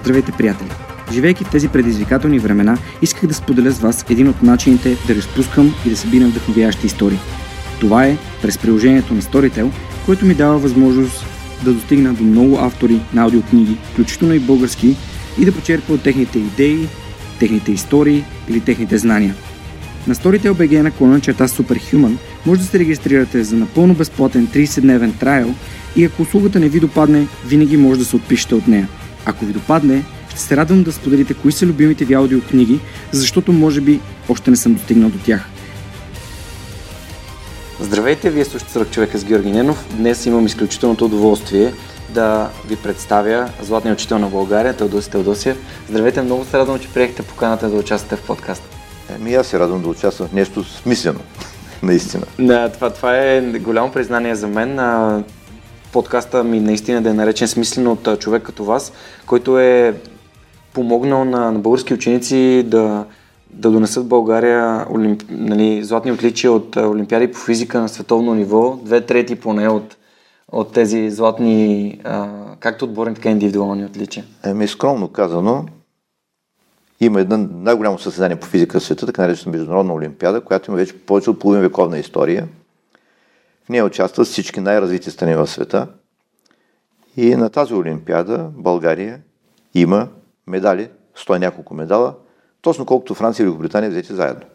Здравейте, приятели! Живейки в тези предизвикателни времена, исках да споделя с вас един от начините да разпускам и да събирам вдъхновяващи истории. Това е през приложението на Storytel, което ми дава възможност да достигна до много автори на аудиокниги, включително и български, и да почерпя от техните идеи, техните истории или техните знания. На Storytel BG на клона черта Superhuman може да се регистрирате за напълно безплатен 30-дневен трайл и ако услугата не ви допадне, винаги може да се отпишете от нея – ако ви допадне, ще се радвам да споделите кои са любимите ви аудиокниги, защото може би още не съм достигнал до тях. Здравейте, вие слушате Сръх човека с Георги Ненов. Днес имам изключителното удоволствие да ви представя Златния учител на България, Теодоси Теодосия. Здравейте, много се радвам, че приехте поканата да участвате в подкаста. Еми аз се радвам да участвам в нещо смислено, наистина. Да, това, това е голямо признание за мен подкаста ми наистина да е наречен смислено от човек като вас, който е помогнал на, на български ученици да, да донесат България олимп, нали, златни отличия от олимпиади по физика на световно ниво, две трети поне от, от тези златни, а, както отборни, така и индивидуални отличия. Еми, скромно казано, има едно най-голямо състезание по физика в света, така наречена Международна олимпиада, която има вече повече от половин вековна история – нея участват всички най-развити страни в света. И на тази Олимпиада България има медали, сто няколко медала, точно колкото Франция и Великобритания взети заедно.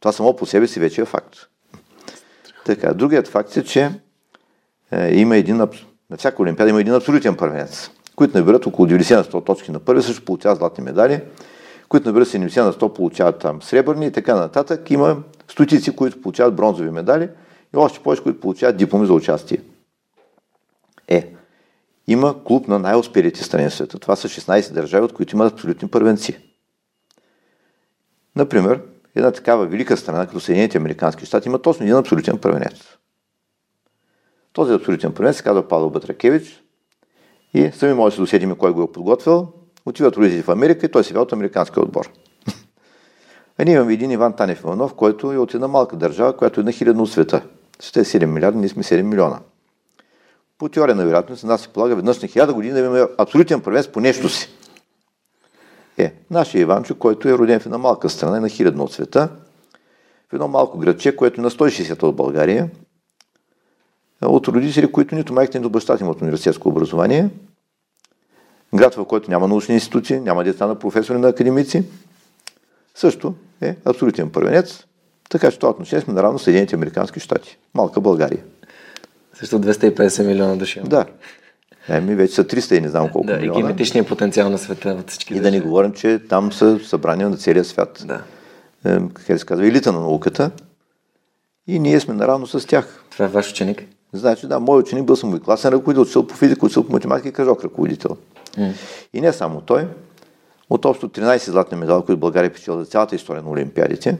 Това само по себе си вече е факт. Така, другият факт е, че е, има един, на всяка Олимпиада има един абсолютен първенец, които набират около 90 на 100 точки на първи, също получават златни медали, които набират 70 на 100 получават там сребърни и така нататък. Има стотици, които получават бронзови медали – и още повече, които получават дипломи за участие. Е, има клуб на най-успелите страни в света. Това са 16 държави, от които имат абсолютни първенци. Например, една такава велика страна, като Съединените Американски щати, има точно един абсолютен първенец. Този абсолютен първенец се казва Павел Батракевич и сами може да се досетим кой го е подготвил. Отиват родители в Америка и той се от американския отбор. А ние имаме един Иван Танев Иванов, който е от една малка държава, която е на хилядно от света. Света е 7 милиарда, ние сме 7 милиона. По теория на вероятност, нас се полага веднъж на хиляда години да имаме абсолютен правец по нещо си. Е, нашия Иванчо, който е роден в една малка страна, на хилядно от света, в едно малко градче, което е на 160 от България, от родители, които нито майките, нито бащата имат университетско образование, град, в който няма научни институции, няма деца на професори, на академици, също е абсолютен първенец, така че това отношение сме наравно Съединените Американски щати. Малка България. Също 250 милиона души. Да. Еми, вече са 300 и не знам колко да, милиона. И генетичният потенциал на света от всички И да не говорим, че там са събрани на целия свят. Да. Е, как се казва, елита на науката. И ние сме наравно с тях. Това е ваш ученик? Значи, да, мой ученик бил съм мой класен ръководител, учил по физика, учил по математика и кажок ръководител. Mm. И не само той, от общо 13 златни медали, които България печела за цялата история на Олимпиадите, е,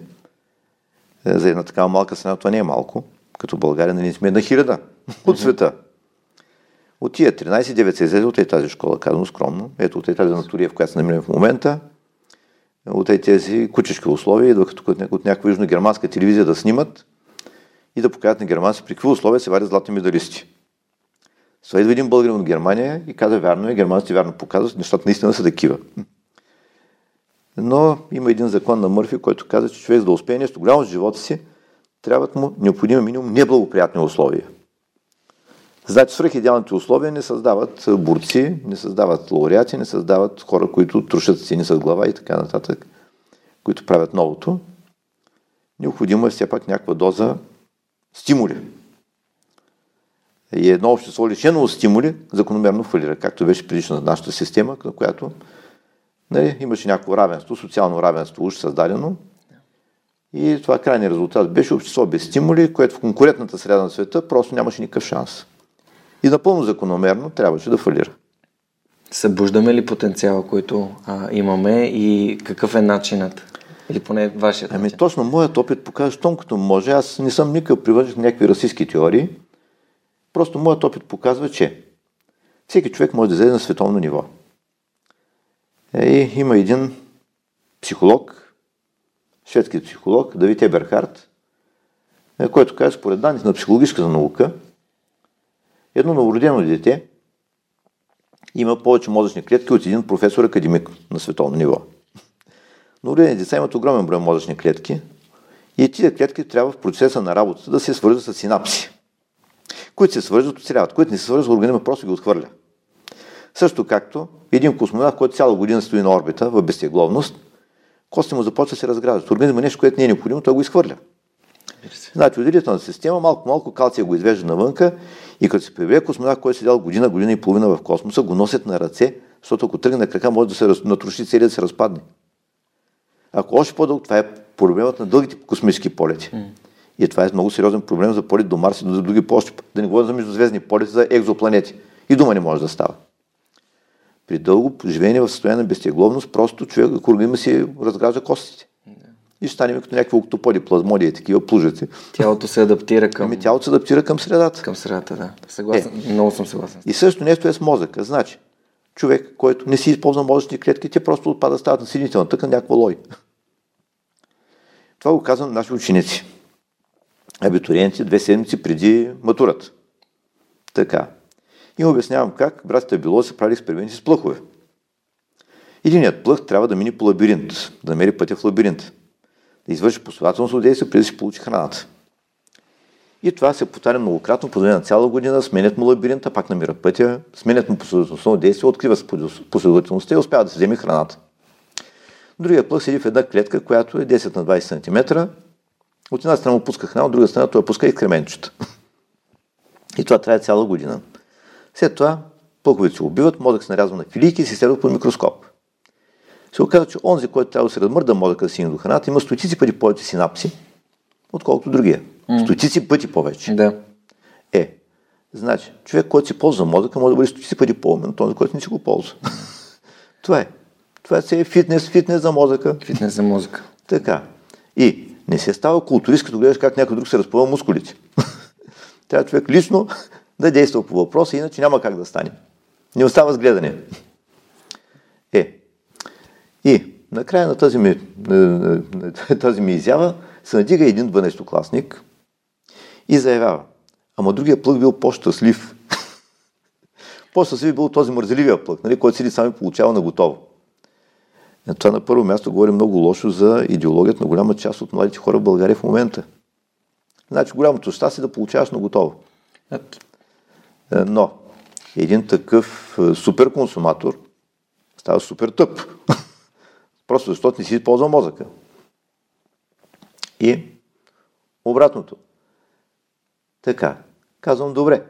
за една такава малка страна това не е малко, като България нали сме една хиляда от света. От тия 13, 9 се излезе от тази школа, казано скромно. Ето от тази на Турия, в която се намираме в момента. От тези кучешки условия, идва като от някаква южно-германска телевизия да снимат и да покажат на германци при какви условия се варят златни медалисти. Това идва един българин от Германия и каза, вярно е, германците вярно показват, нещата наистина са такива. Но има един закон на Мърфи, който каза, че човек за да успее нещо голямо в живота си, трябват му необходимо минимум неблагоприятни условия. Значи свръхидеалните условия не създават борци, не създават лауреати, не създават хора, които трушат стени с глава и така нататък, които правят новото. Необходимо е все пак някаква доза стимули. И едно общество лишено от стимули закономерно фалира, както беше предишна нашата система, на която Нали, имаше някакво равенство, социално равенство уж създадено. И това крайният резултат беше общество без стимули, което в конкурентната среда на света просто нямаше никакъв шанс. И напълно закономерно трябваше да фалира. Събуждаме ли потенциала, който а, имаме и какъв е начинът? Или поне вашият Ами точно моят опит показва, щом като може, аз не съм никакъв привържен на някакви расистски теории, просто моят опит показва, че всеки човек може да излезе на световно ниво. Е, И има един психолог, шведски психолог, Давид Еберхард, е, който казва, според данните на психологическата наука, едно новородено дете има повече мозъчни клетки от един професор академик на световно ниво. Новородени деца имат огромен брой мозъчни клетки и тези клетки трябва в процеса на работата да се свържат с синапси, които се свържат, оцеляват, които не се свържат, организма просто ги отхвърля. Също както един космонавт, който цяла година стои на орбита в безтегловност, костите му започва да се разграждат. Организма е нещо, което не е необходимо, той го изхвърля. Значи, отделителната система малко-малко калция го извежда навънка и като се появи космонавт, който е седял година, година и половина в космоса, го носят на ръце, защото ако тръгне на крака, може да се натруши целият да се разпадне. Ако още по-дълго, това е проблемът на дългите космически полети. И това е много сериозен проблем за полет до Марс и до други по Да не говоря за междузвездни полети, за екзопланети. И дума не може да става. При дълго живеене в състояние на безтегловност, просто човек, организма си разгражда костите. И ще станем като някакви октоподи, плазмоди и такива плужици. Тялото се адаптира към, Ами тялото се адаптира към средата. към средата, да. Съгласен. Много съм съгласен. И също нещо е с мозъка. Значи, човек, който не си използва мозъчни клетки, те просто отпадат, стават на съединителна тъкан, някаква лой. Това го казвам на наши ученици. Абитуриенти две седмици преди матурата. Така. И обяснявам как братята Било са правили експерименти с плъхове. Единият плъх трябва да мине по лабиринт, да намери пътя в лабиринт, да извърши последователно действие, преди да си получи храната. И това се повтаря многократно по на цяла година, сменят му лабиринта, пак намира пътя, сменят му последователността на действие, открива се последователността и успява да се вземе храната. Другия плъх седи в една клетка, която е 10 на 20 см. От една страна му пуска храна, от друга страна той пуска екскременчета. И това трае цяла година. След това плъховете се убиват, мозък се нарязва на филийки и се следва под микроскоп. Се оказа, че онзи, който трябва да се размърда мозъка да стигне до храната, има стотици пъти повече синапси, отколкото другия. Стотици пъти повече. Да. Е, значи, човек, който си ползва мозъка, може да бъде стотици пъти по-умен от този, който не си го ползва. Това е. Това е си фитнес, фитнес за мозъка. Фитнес за музика. Така. И не се става културист, като гледаш как някой друг се разпъва мускулите. Трябва човек лично да действа по въпроса, иначе няма как да стане. Не остава с гледане. Е. И накрая на тази ми, на- тази ми изява се надига един 12-класник и заявява. Ама другия плък бил по-щастлив. по-щастлив бил този мързеливия плък, нали, който седи сам и получава на готово. Е, Това на първо място говори много лошо за идеологията на голяма част от младите хора в България в момента. Значи голямото щастие е да получаваш на готово. Е, Но един такъв е, супер консуматор става супер тъп. Просто защото не си използва мозъка. И обратното. Така, казвам добре.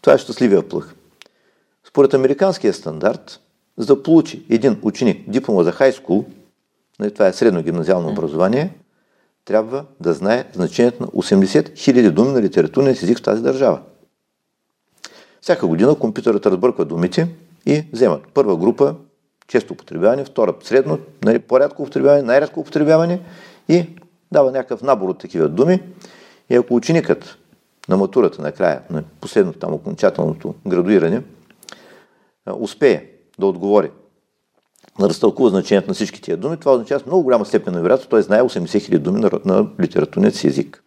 Това е щастливия плъх. Според американския стандарт, за да получи един ученик диплома за хай скул, нали, това е средно гимназиално образование, трябва да знае значението на 80 000 думи на литературния език в тази държава. Всяка година компютърът разбърква думите и вземат първа група често употребяване, втора средно, нали, по-рядко употребяване, най-рядко употребяване и дава някакъв набор от такива думи. И ако ученикът на матурата накрая, на последното там окончателното градуиране, успее да отговори да разтълкува значението на всички тия думи, това означава с много голяма степен на вероятност, той знае 80 000 думи на, на литературният си език.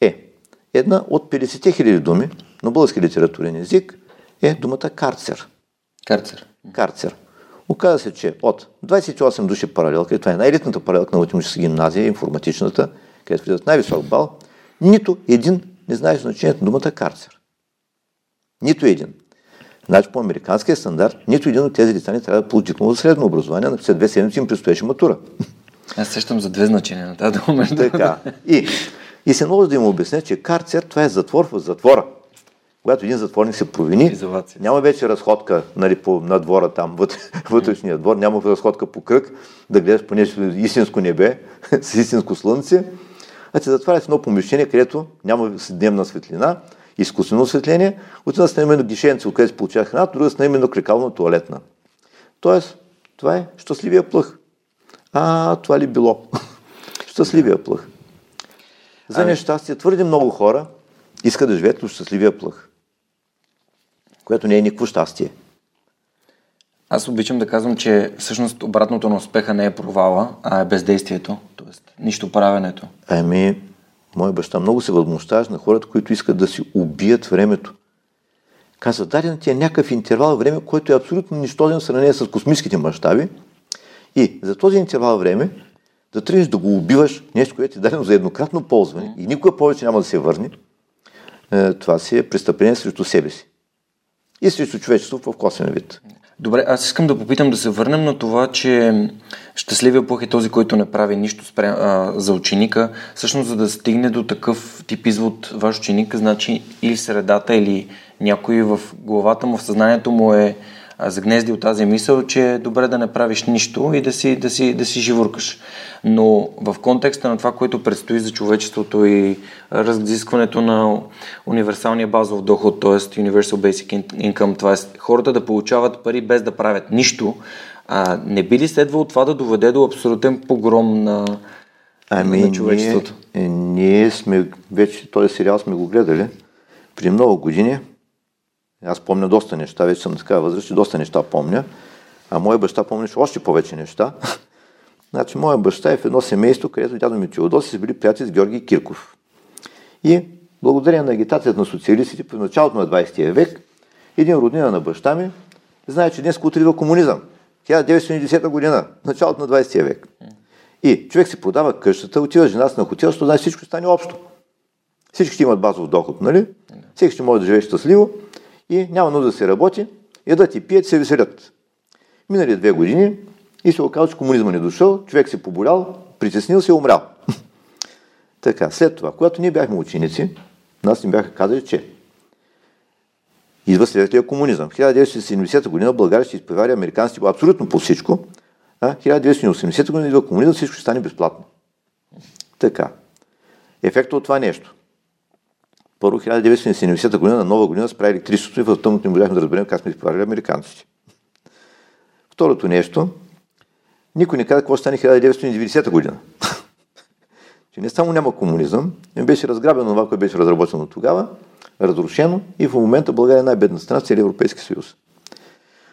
Е, една от 50 000 думи на български литературен език е думата карцер. Карцер. Карцер. Оказва се, че от 28 души паралелка, и това е най-елитната паралелка на математическа гимназия, информатичната, където влизат най-висок бал, нито един не знае значението на думата карцер. Нито един. Значи по американския стандарт, нито един от тези лица не трябва да получи диплома за средно образование, на след две седмици им предстоеше матура. Аз сещам за две значения на тази дума. Така. И, и се наложи да им обясня, че карцер това е затвор в затвора. Когато един затворник се провини, Изолация. няма вече разходка нали, по, на двора там, вътре, вътрешния двор, няма разходка по кръг, да гледаш по нещо истинско небе, с истинско слънце, а се затваря в едно помещение, където няма дневна светлина изкуствено осветление, от една страна именно гишенце, откъдето се получава храна, от друга страна именно крикално туалетна. Тоест, това е щастливия плъх. А, това ли било? щастливия плъх. За ами... нещастие твърде много хора искат да живеят от щастливия плъх, което не е никакво щастие. Аз обичам да казвам, че всъщност обратното на успеха не е провала, а е бездействието, т.е. нищо правенето. Ами, моя баща много се възмущаваш на хората, които искат да си убият времето. Каза, даден ти е някакъв интервал време, който е абсолютно нищожен в сравнение с космическите мащаби. И за този интервал време да тръгнеш да го убиваш, нещо, което е дадено за еднократно ползване и никога повече няма да се върне, е, това си е престъпление срещу себе си. И срещу човечеството в косвен вид. Добре, аз искам да попитам да се върнем на това, че щастливия плъх е този, който не прави нищо спря, а, за ученика. Всъщност, за да стигне до такъв тип извод ваш ученик, значи или средата, или някой в главата му, в съзнанието му е загнезди от тази мисъл, че е добре да не правиш нищо и да си, да си, да си живуркаш. Но в контекста на това, което предстои за човечеството и разискването на универсалния базов доход, т.е. Universal Basic Income, това е хората да получават пари без да правят нищо, а, не би ли следвало това да доведе до абсолютен погром на, ами, на човечеството? Ние, ние сме, вече този сериал сме го гледали при много години. Аз помня доста неща, вече съм такава възраст, че доста неща помня. А моя баща помнеше още повече неща. значи, моя баща е в едно семейство, където дядо ми Теодоси са били приятели с Георги Кирков. И благодарение на агитацията на социалистите по началото на 20 век, един роднина на баща ми знае, че днес утрива комунизъм. 1910 година, началото на 20 век. И човек си продава къщата, отива жена си на хотел, защото знае всичко стане общо. Всички ще имат базов доход, нали? Всеки ще може да живее щастливо и няма нужда да се работи, ядат и пият, се веселят. Минали две години и се оказа, че комунизма не дошъл, човек се поболял, притеснил се и умрял. така, след това, когато ние бяхме ученици, нас ни бяха казали, че идва следващия комунизъм. 1970 година България ще изпревари американците абсолютно по всичко, а 1980 година идва комунизъм, всичко ще стане безплатно. Така. Ефектът от това нещо. Първо, 1970 година, на нова година, спря електричеството и в тъмното не можахме да разберем как сме изпреварили американците. Второто нещо, никой не каза какво стане 1990 година. че не само няма комунизъм, не беше разграбено това, което беше разработено тогава, разрушено и в момента България е най-бедна страна в целия Европейски съюз.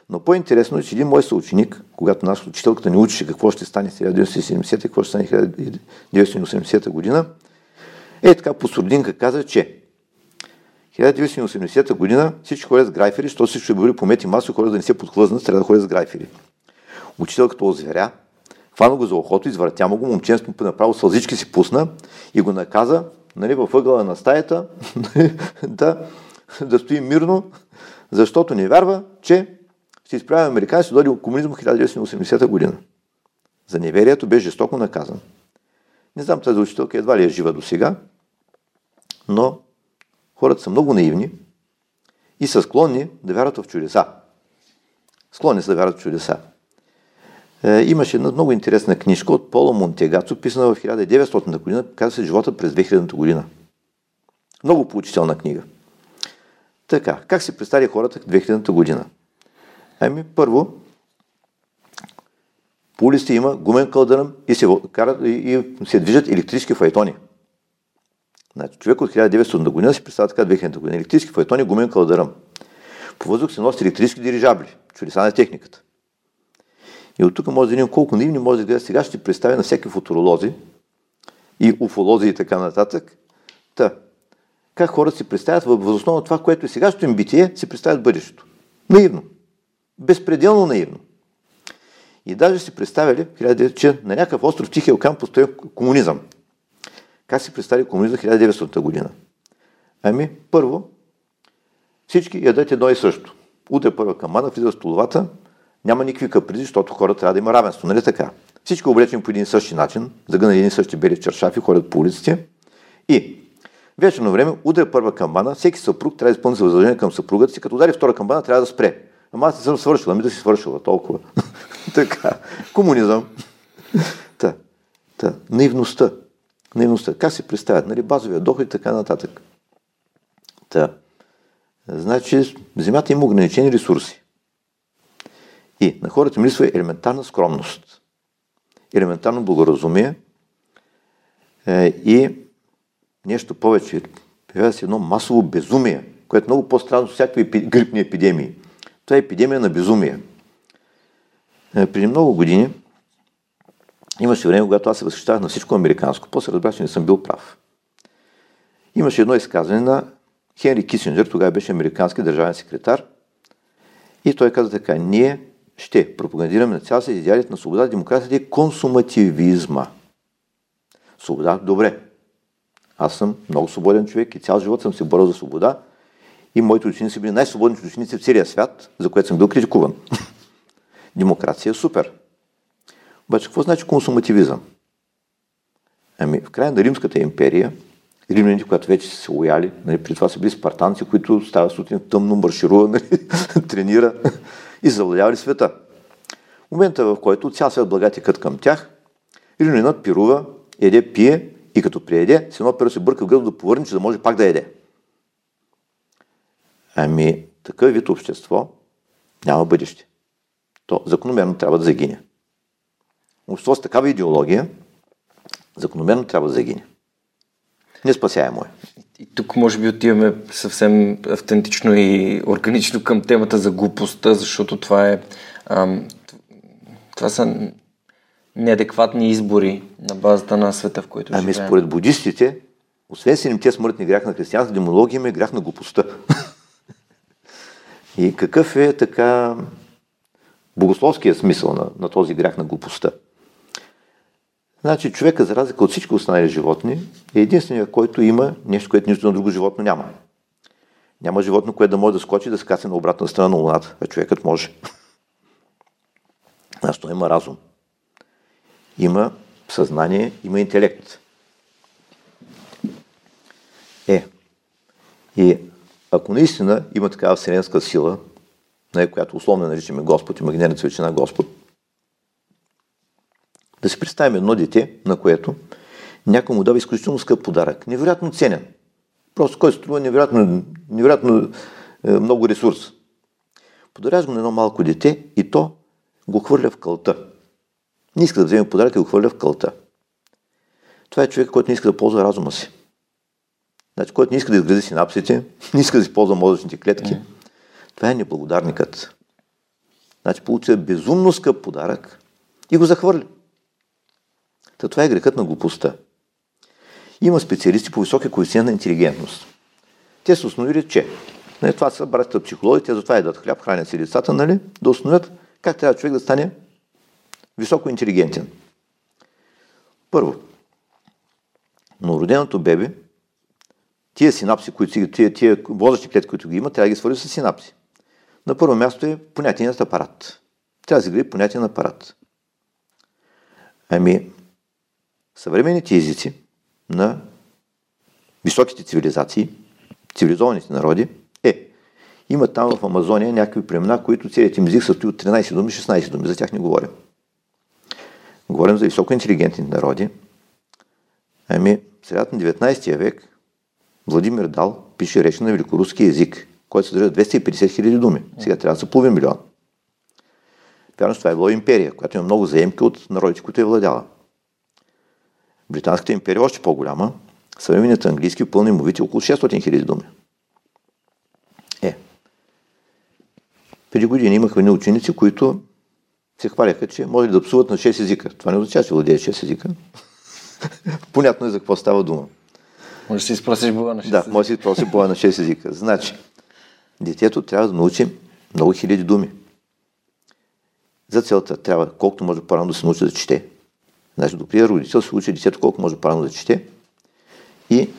Но по-интересно е, че един мой съученик, когато нашата учителката ни учеше какво ще стане 1970 и какво ще стане 1980 година, е така по сурдинка каза, че 1980 година всички ходят с грайфери, защото всички ще бъде помети масо, хора да не се подхлъзнат, трябва да ходят с грайфери. Учителката озверя, хвана го за охото, извъртя му го, момченството направо сълзички си пусна и го наказа нали, във ъгъла на стаята да, да стои мирно, защото не вярва, че ще изправя американци дойде от комунизма 1980 година. За неверието бе жестоко наказан. Не знам тази учителка едва ли е жива до сега, но хората са много наивни и са склонни да вярват в чудеса. Склонни са да вярват в чудеса. Е, имаше една много интересна книжка от Поло Монтегацо, писана в 1900 година, казва се Живота през 2000 година. Много поучителна книга. Така, как се представи хората в 2000 година? Ами, първо, по улиците има гумен кълдъръм и се, карат, и се движат електрически файтони. Значи, човек от 1900 година си представя така 2000 година. Електрически файтони, гумен кълдъръм. По въздух се носят електрически дирижабли. Чудеса на техниката. И от тук може да видим колко наивни може да гледа. Сега ще представя на всеки футуролози и уфолози и така нататък. Та, как хората си представят въз основа на това, което е сегашното им битие, си представят бъдещето. Наивно. Безпределно наивно. И даже си представили, че на някакъв остров Тихия океан постои комунизъм. Как си представи комунизъм 1900 година? Ами, първо, всички ядат едно и също. Утре първа камана, влиза в столовата, няма никакви капризи, защото хората трябва да има равенство, нали така? Всички облечени по един и същи начин, загънали един и същи бели чершафи, ходят по улиците. И вечерно време удря първа камбана, всеки съпруг трябва да изпълни задължение към съпругата си, като удари втора камбана, трябва да спре. Ама аз не съм свършила, ами да си свършила толкова. така. Комунизъм. та. Та. Наивността. Наивността. Как се представят? Нали, базовия доход и така нататък. Та, значи, Земята има ограничени ресурси. И на хората ми липсва елементарна скромност, елементарно благоразумие е, и нещо повече. Появява се едно масово безумие, което е много по-странно от всякакви грипни епидемии. Това е епидемия на безумие. Е, преди много години имаше време, когато аз се възхищавах на всичко американско. После разбрах, че не съм бил прав. Имаше едно изказване на Хенри Кисинджер, тогава беше американски държавен секретар. И той каза така, ние ще пропагандираме на цял свет идеалите на свобода, демокрацията и консумативизма. Свобода, добре. Аз съм много свободен човек и цял живот съм се борил за свобода и моите ученици били най-свободните ученици в целия свят, за което съм бил критикуван. Демокрация е супер. Обаче какво значи консумативизъм? Ами, в края на Римската империя, римляните, когато вече са се уяли, нали, при това са били спартанци, които стават сутрин тъмно, марширува, нали, тренира и завладявали света. В момента, в който цял свят благати кът към тях, римлянинът пирува, еде, пие и като приеде, с едно перо се бърка в гъдо да повърне, че да може пак да еде. Ами, такъв вид общество няма бъдеще. То закономерно трябва да загине. Общество с такава идеология закономерно трябва да загине. Неспасяемо е. И тук може би отиваме съвсем автентично и органично към темата за глупостта, защото това е ам, това са неадекватни избори на базата на света, в който ами, живеем. според будистите, освен седемте смъртни грях на християнството, демология е грях на глупостта. и какъв е така богословския смисъл на, на този грях на глупостта? Значи човека, за разлика от всички останали животни, е единствения, който има нещо, което нищо на друго животно няма. Няма животно, което да може да скочи да скача на обратна страна на Луната, а човекът може. Значи той има разум. Има съзнание, има интелект. Е, и ако наистина има такава вселенска сила, която условно наричаме Господ, имагинерната величина Господ, да си представим едно дете, на което някой му дава изключително скъп подарък. Невероятно ценен. Просто кой струва невероятно, невероятно е, много ресурс. Подаряш го на едно малко дете и то го хвърля в кълта. Не иска да вземе подарък и го хвърля в кълта. Това е човек, който не иска да ползва разума си. Значи, който не иска да изгради синапсите, не иска да си ползва мозъчните клетки. Mm. Това е неблагодарникът. Значи, получи безумно скъп подарък и го захвърли. Та това е грехът на глупостта. Има специалисти по висока коефициент на интелигентност. Те се установили, че нали, това са братята психологи, те затова едат хляб, хранят си децата, нали, да установят как трябва човек да стане високо интелигентен. Първо, новороденото бебе, тия синапси, които си, тия, тия возрастни клетки, които ги има, трябва да ги свързи с синапси. На първо място е понятият апарат. Трябва да се гради понятие апарат. Ами, съвременните езици на високите цивилизации, цивилизованите народи, е, има там в Амазония някакви племена, които целият им език състои от 13 думи, 16 думи. За тях не говорим. Говорим за високоинтелигентни народи. Ами, средата на 19 век Владимир Дал пише реч на великоруски език, който съдържа 250 хиляди думи. Сега трябва да са половин милион. Вярно, това е било империя, която има много заемки от народите, които е владяла. Британската империя още по-голяма. Съвременният английски пълни мовите около 600 хиляди думи. Е. Преди години имахме ни ученици, които се хваляха, че може да псуват на 6 езика. Това не означава, че владее 6 езика. Понятно е за какво става дума. Може да си изпросиш боя на 6 Да, може да си изпросиш боя на 6 езика. Значи, детето трябва да научи много хиляди думи. За целта трябва колкото може по-рано да се научи да чете. Значи, добрият родител се учи детето колко може по-рано да чете и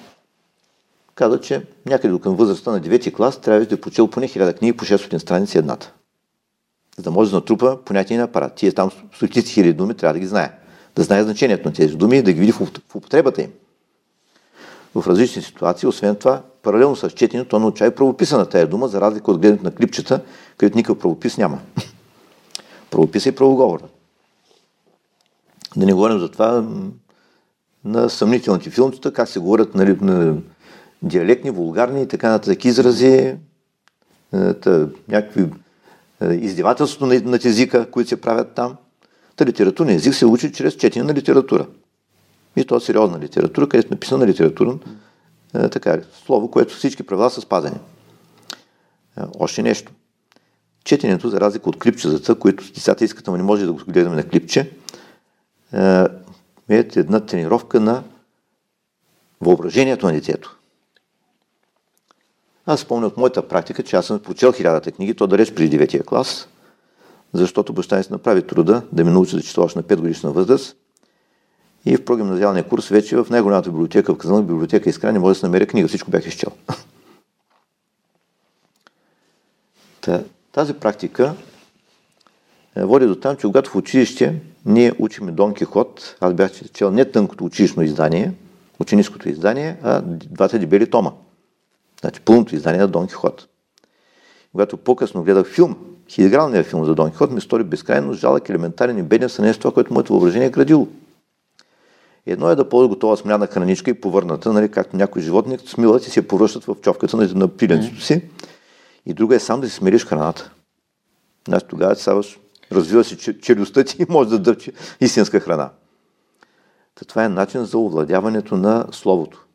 каза, че някъде до към възрастта на 9 клас трябва да е почел поне 1000 книги по 600 страници едната. За да може да натрупа понятие на апарат. Тие там стотици хиляди думи трябва да ги знае. Да знае значението на тези думи и да ги види в употребата им. В различни ситуации, освен това, паралелно с четенето, то научава и правописа на тази дума, за разлика от гледането на клипчета, където никакъв правопис няма. правопис е правоговора. Да не говорим за това на съмнителните филмчета, как се говорят нали, на диалектни, вулгарни и така нататък изрази, е, тъ, някакви е, издевателството на, на езика, които се правят там. Та литературния език се учи чрез четене на литература. И то е сериозна литература, където е написана литература, е, така, слово, което всички правила са спазени. Още нещо. Четенето, за разлика от клипчезата, които децата искат, но не може да го гледаме на клипче, е, една тренировка на въображението на детето. Аз спомня от моята практика, че аз съм прочел хилядата книги, то да реч преди деветия клас, защото баща ми се направи труда да ми научи да чета още на 5 годишна възраст. И в прогимназиалния курс вече в най-голямата библиотека в Казанлък, библиотека Искра, не може да се намеря книга, всичко бях изчел. Тази практика е, води до там, че когато в училище ние учиме Дон Кихот, аз бях чел не тънкото училищно издание, ученическото издание, а двата дебели тома. Значи пълното издание на Дон Кихот. Когато по-късно гледах филм, хидигралния филм за Дон Кихот, ми стори безкрайно жалък, елементарен и беден съне с това, което моето въображение е градило. Едно е да ползва готова смляна храничка и повърната, нали, както някои животни смилат и се повръщат в човката на, пиленцето си. И друга е сам да си смириш храната. Значи тогава ставаш, развива си челюстта ти и може да дърчи истинска храна. Та това е начин за овладяването на Словото.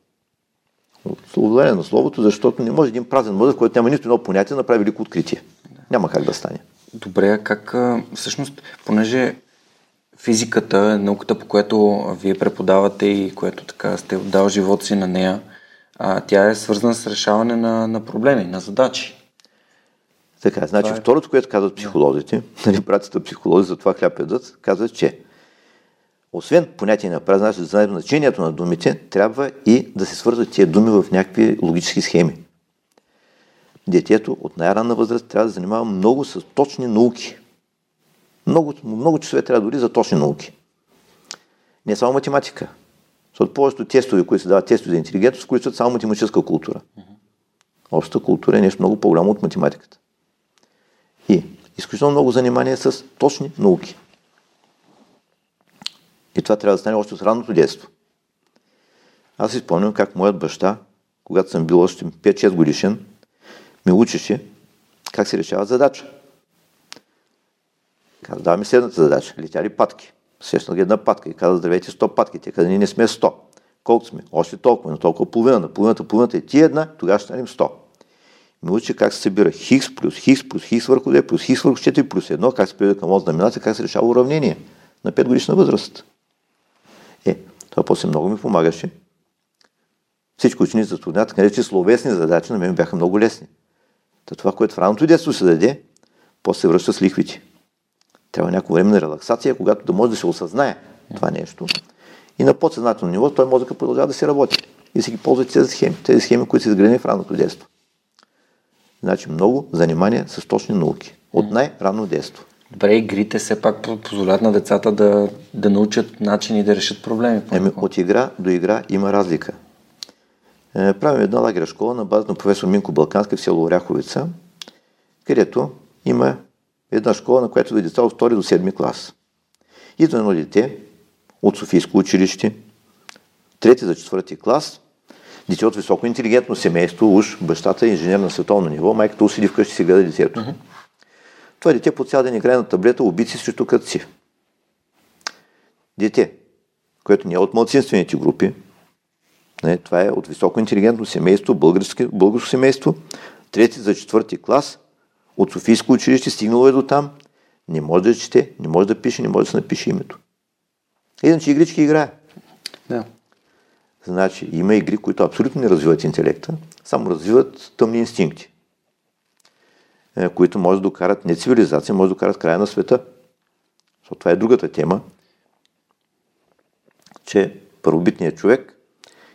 Овладяване на Словото, защото не може един празен мозък, който няма нито едно понятие, направи велико откритие. Няма как да стане. Добре, а как всъщност, понеже физиката е науката, по която вие преподавате и което така сте отдал живота си на нея, а, тя е свързана с решаване на, на проблеми, на задачи. Така, значи е... второто, което казват психолозите, нали, братята психолози за това хляб едат, казват, че освен понятие на празна, за значението на думите, трябва и да се свързват тия думи в някакви логически схеми. Детето от най-ранна възраст трябва да занимава много с точни науки. Много, много часове трябва дори за точни науки. Не само математика. Защото повечето тестове, които се дават тестове за интелигентност, включват само математическа култура. Общата култура е нещо много по-голямо от математиката. И изключително много занимание с точни науки. И това трябва да стане още от ранното детство. Аз си спомням как моят баща, когато съм бил още 5-6 годишен, ми учеше как се решава задача. Каза, дава ми следната задача. Летяли патки. Сещнах една патка и каза, здравейте 100 патки. Те каза, ние не сме 100. Колко сме? Още толкова, но толкова половина, на половината, половината е ти една, тогава ще станем 100 ми учи как се събира хикс плюс хикс плюс хикс върху 2 плюс хикс върху 4 плюс 1, как се приведе към от знамената, как се решава уравнение на 5 годишна възраст. Е, това после много ми помагаше. Всички ученици затруднят, така че словесни задачи на мен бяха много лесни. Та това, което в ранното детство се даде, после се връща с лихвите. Трябва някакво време на релаксация, когато да може да се осъзнае това нещо. И на подсъзнателно ниво той мозъка продължава да се работи. И си ги ползват тези схеми, тези схеми, които са изградени в ранното детство. Значи много занимания с точни науки. От най-рано детство. Добре, игрите все пак позволят на децата да, да научат начини да решат проблеми. Еми, от игра до игра има разлика. Е, правим една лагера школа на база на професор Минко Балкански в село Оряховица, където има една школа, на която е деца от 2 до 7 клас. Идва едно дете от Софийско училище, трети за четвърти клас, дете от високо интелигентно семейство, уж бащата е инженер на световно ниво, майката уседи вкъщи си гледа детето. Uh-huh. Това дете по цял ден играе на таблета, убици срещу си. Дете, което не е от младсинствените групи, не, това е от високо интелигентно семейство, българско, семейство, трети за четвърти клас, от Софийско училище, стигнало е до там, не може да чете, не може да пише, не може да се напише името. Иначе игрички играе. Да. Значи има игри, които абсолютно не развиват интелекта, само развиват тъмни инстинкти, е, които може да докарат не цивилизация, може да докарат края на света. Защото това е другата тема, че първобитният човек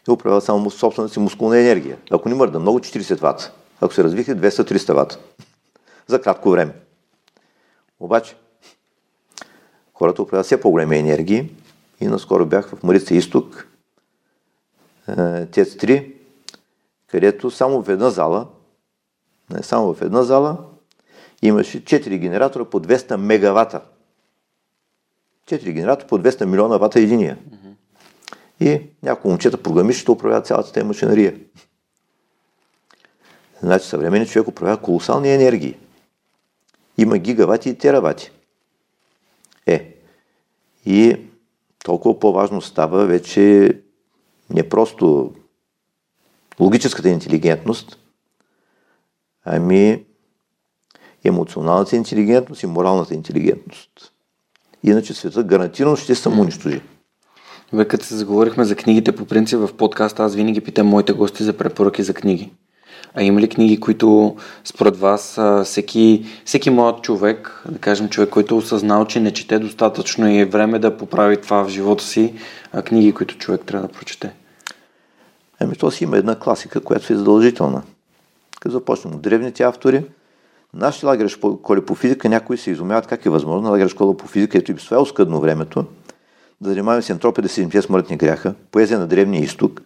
е управлял само собствената си мускулна енергия. Ако не мърда много, 40 вата. Ако се развихте, 200-300 вата. За кратко време. Обаче, хората управляват все по-големи енергии и наскоро бях в Марица Изток е, ТЕЦ 3, където само в една зала, не само в една зала, имаше 4 генератора по 200 мегавата. 4 генератора по 200 милиона вата единия. И няколко момчета програмисти ще управляват цялата тези машинария. Значи съвременният човек управлява колосални енергии. Има гигавати и теравати. Е, и толкова по-важно става вече не просто логическата интелигентност, ами емоционалната интелигентност и моралната интелигентност. Иначе света гарантирано ще се самоунищожи. Ве, като се заговорихме за книгите, по принцип в подкаста аз винаги питам моите гости за препоръки за книги. А има ли книги, които според вас всеки, всеки млад човек, да кажем човек, който е осъзнал, че не чете достатъчно и е време да поправи това в живота си, книги, които човек трябва да прочете? Ами то си има една класика, която е задължителна. Като започнем от древните автори, нашите лагери школи по физика, някои се изумяват как е възможно лагера школа по физика, ето и това е оскъдно времето, да занимаваме с ентропия да 70 смъртни гряха, поезия на древния изток,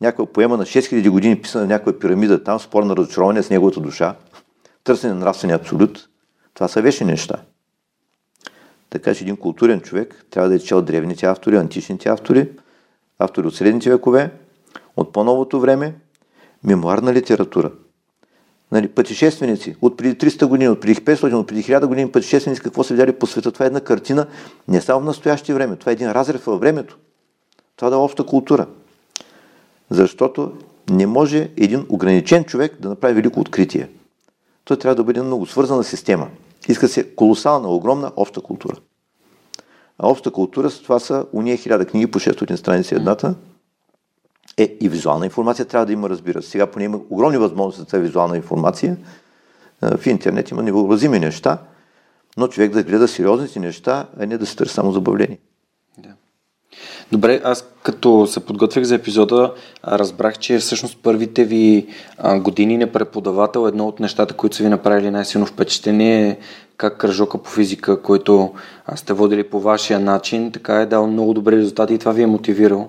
някаква поема на 6000 години писана на някаква пирамида, там спор на разочарование с неговата душа, търсене на нравствения абсолют. Това са вечни неща. Така че един културен човек трябва да е чел древните автори, античните автори, автори от средните векове, от по-новото време, мемуарна литература. Нали, пътешественици от преди 300 години, от преди 500, от преди 1000 години пътешественици какво са видяли по света. Това е една картина не само в настоящее време, това е един разрев във времето. Това да е обща култура. Защото не може един ограничен човек да направи велико откритие. Той трябва да бъде много свързана система. Иска се колосална, огромна обща култура. А обща култура, това са уния хиляда книги по 600 страници едната. Е, и визуална информация трябва да има, разбира се. Сега поне има огромни възможности за тази визуална информация. В интернет има невъобразими неща, но човек да гледа сериозните неща, а не да се търси само забавление. Добре, аз като се подготвих за епизода, разбрах, че всъщност първите ви години на преподавател, едно от нещата, които са ви направили най-силно впечатление е как кръжока по физика, който сте водили по вашия начин, така е дал много добри резултати и това ви е мотивирало.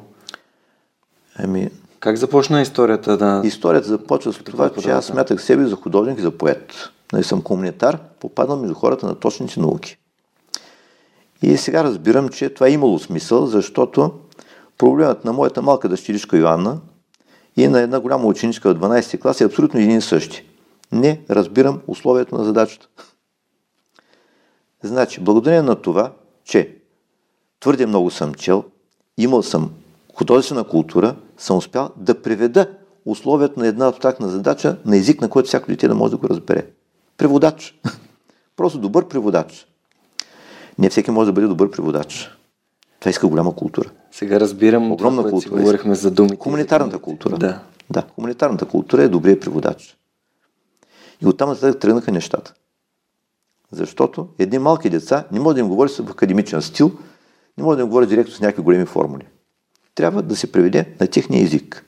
Ами, как започна историята? Да... Историята започва с това, че аз смятах себе за художник и за поет. Нали съм комунитар, попаднал между хората на точните науки. И сега разбирам, че това е имало смисъл, защото проблемът на моята малка дъщеричка Йоанна и на една голяма ученичка от 12 клас е абсолютно един и същи. Не разбирам условието на задачата. Значи, благодарение на това, че твърде много съм чел, имал съм художествена култура, съм успял да преведа условието на една абстрактна задача на език, на който всяко дете да може да го разбере. Преводач. Просто добър преводач. Не всеки може да бъде добър преводач. Това иска голяма култура. Сега разбирам Огромна това, култура. говорихме за думите. Хуманитарната култура. Да. Да, хуманитарната култура е добрият преводач. И оттам нататък тръгнаха нещата. Защото едни малки деца не може да им говори в академичен стил, не може да им говори директно с някакви големи формули. Трябва да се преведе на техния език.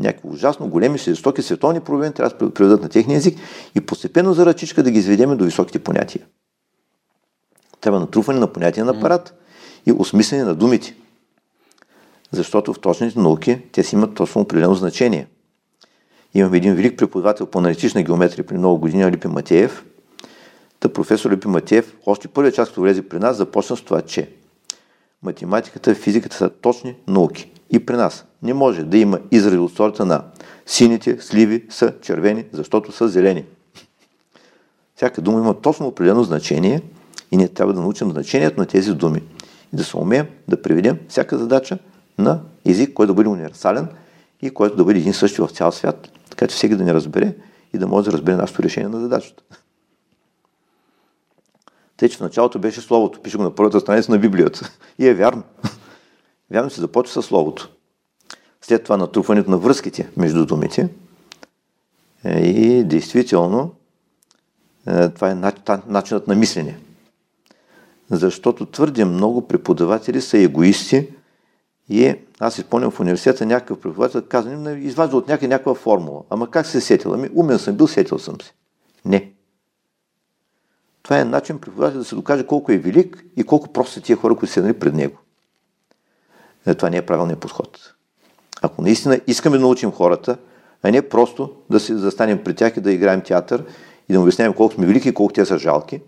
Някакви ужасно големи, жестоки световни проблеми трябва да се преведат на техния език и постепенно за ръчичка да ги изведеме до високите понятия. Трябва натрупване на понятия на апарат и осмислене на думите. Защото в точните науки те си имат точно определено значение. Имам един велик преподавател по аналитична геометрия при много години, Липи Матеев. Та професор Липи Матеев, още първия час, като влезе при нас, започна с това, че математиката, физиката са точни науки. И при нас не може да има изрази от сорта на сините сливи са червени, защото са зелени. Всяка дума има точно определено значение – и ние трябва да научим значението на тези думи и да се умеем да приведем всяка задача на език, който да бъде универсален и който да бъде един същи в цял свят, така че всеки да ни разбере и да може да разбере нашето решение на задачата. Тъй, че в началото беше Словото, пише го на първата страница на Библията. И е вярно. Вярно се започва с Словото. След това натрупването на връзките между думите. Е, и действително е, това е начинът на мислене защото твърде много преподаватели са егоисти и аз изпълням в университета някакъв преподавател, казва, изважда от някаква, някаква формула. Ама как се сетил? Ами умен съм бил, сетил съм се. Не. Това е начин преподавател да се докаже колко е велик и колко просто са тия хора, които са нали пред него. Е, това не е правилният подход. Ако наистина искаме да научим хората, а не просто да се застанем при тях и да играем театър и да му обясняваме колко сме велики и колко те са жалки,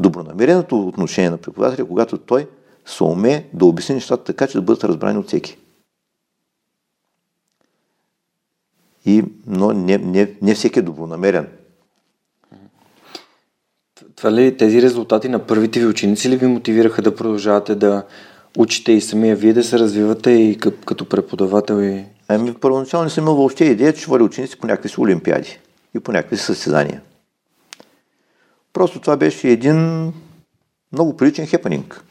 добронамереното отношение на преподавателя, когато той се уме да обясни нещата така, че да бъдат разбрани от всеки. И, но не, не, не всеки е добронамерен. Това ли тези резултати на първите ви ученици ли ви мотивираха да продължавате да учите и самия вие да се развивате и като преподавател? И... Ами, първоначално не съм имал въобще идея, че води ученици по някакви си олимпиади и по някакви състезания. Просто това беше един много приличен хепанинг.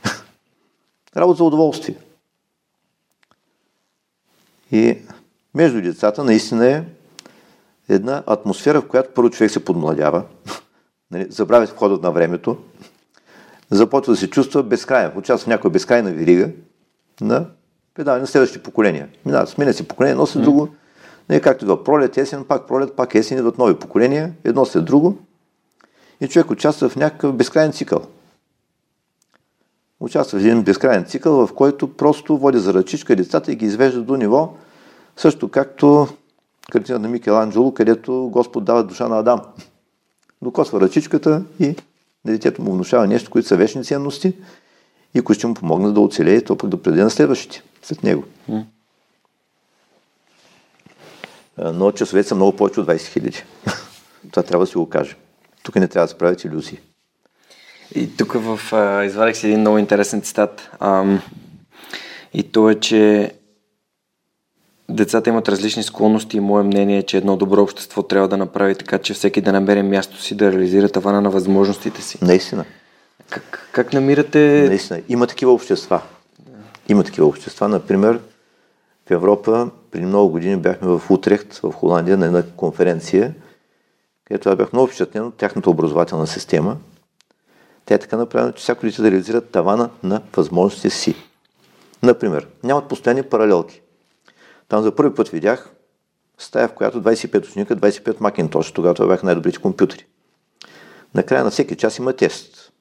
Работа за удоволствие. И между децата наистина е една атмосфера, в която първо човек се подмладява, нали, забравя входът на времето, започва да се чувства безкрайен, участва в някоя безкрайна вирига на предаване на следващите поколения. Минава, сменя се поколение, едно след друго, не както идва пролет, есен, пак пролет, пак есен, идват нови поколения, едно след друго. И човек участва в някакъв безкрайен цикъл. Участва в един безкрайен цикъл, в който просто води за ръчичка децата и ги извежда до ниво, също както картина на Микеланджело, където Господ дава душа на Адам. Докосва ръчичката и на детето му внушава нещо, които са вечни ценности и които ще му помогнат да оцелее, то пък да предаде на следващите след него. Mm. Но часовете са много повече от 20 хиляди. Това трябва да си го кажем. Тук не трябва да се правят иллюзии. И тук в, а, извадих си един много интересен цитат. Ам, и то е, че децата имат различни склонности и мое мнение е, че едно добро общество трябва да направи така, че всеки да намери място си да реализира тавана на възможностите си. Наистина. Как, как намирате... Наистина. Има такива общества. Да. Има такива общества. Например, в Европа преди много години бяхме в Утрехт, в Холандия, на една конференция, където аз бях много впечатлен от тяхната образователна система. Тя е така направена, че всяко дете да реализира тавана на възможностите си. Например, нямат постоянни паралелки. Там за първи път видях стая, в която 25 ученика, 25 Макинтош, тогава това бяха най-добрите компютри. Накрая на всеки час има тест.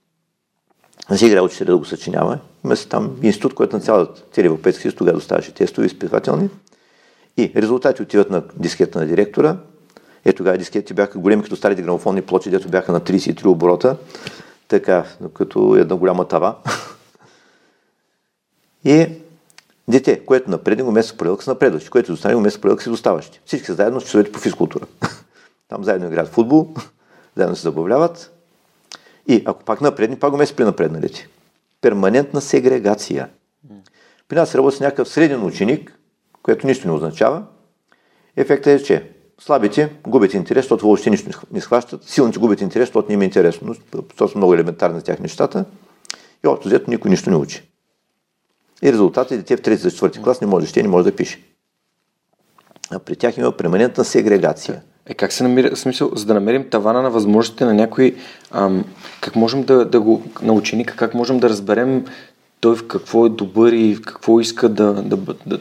Не си играе учителя да го съчинява. Има си там институт, който на цялата целия Европейски съюз тогава доставяше тестове изпитвателни. И резултати отиват на дискета на директора. Е, тогава дискетите бяха големи като старите грамофонни плочи, дето бяха на 33 оборота. Така, като една голяма тава. И Дете, което напредне го место проделка са напредващи, което достане го место проделка си доставащи. Всички са заедно с часовете по физкултура. Там заедно играят футбол, заедно се забавляват. И ако пак напредни, пак го место при напредналите. Перманентна сегрегация. При нас работи с някакъв среден ученик, което нищо не означава. Ефектът е, че слабите губят интерес, защото въобще нищо не схващат. Силните губят интерес, защото не им е интересно. Това са много елементарни тях нещата. И общо взето никой нищо не учи. И резултатът е дете в трети за четвърти клас не може да ще, не може да пише. А при тях има преманентна сегрегация. Е, как се намира, в смисъл, за да намерим тавана на възможностите на някой, ам, как можем да, да го, на ученика, как можем да разберем той в какво е добър и в какво иска да, да, да,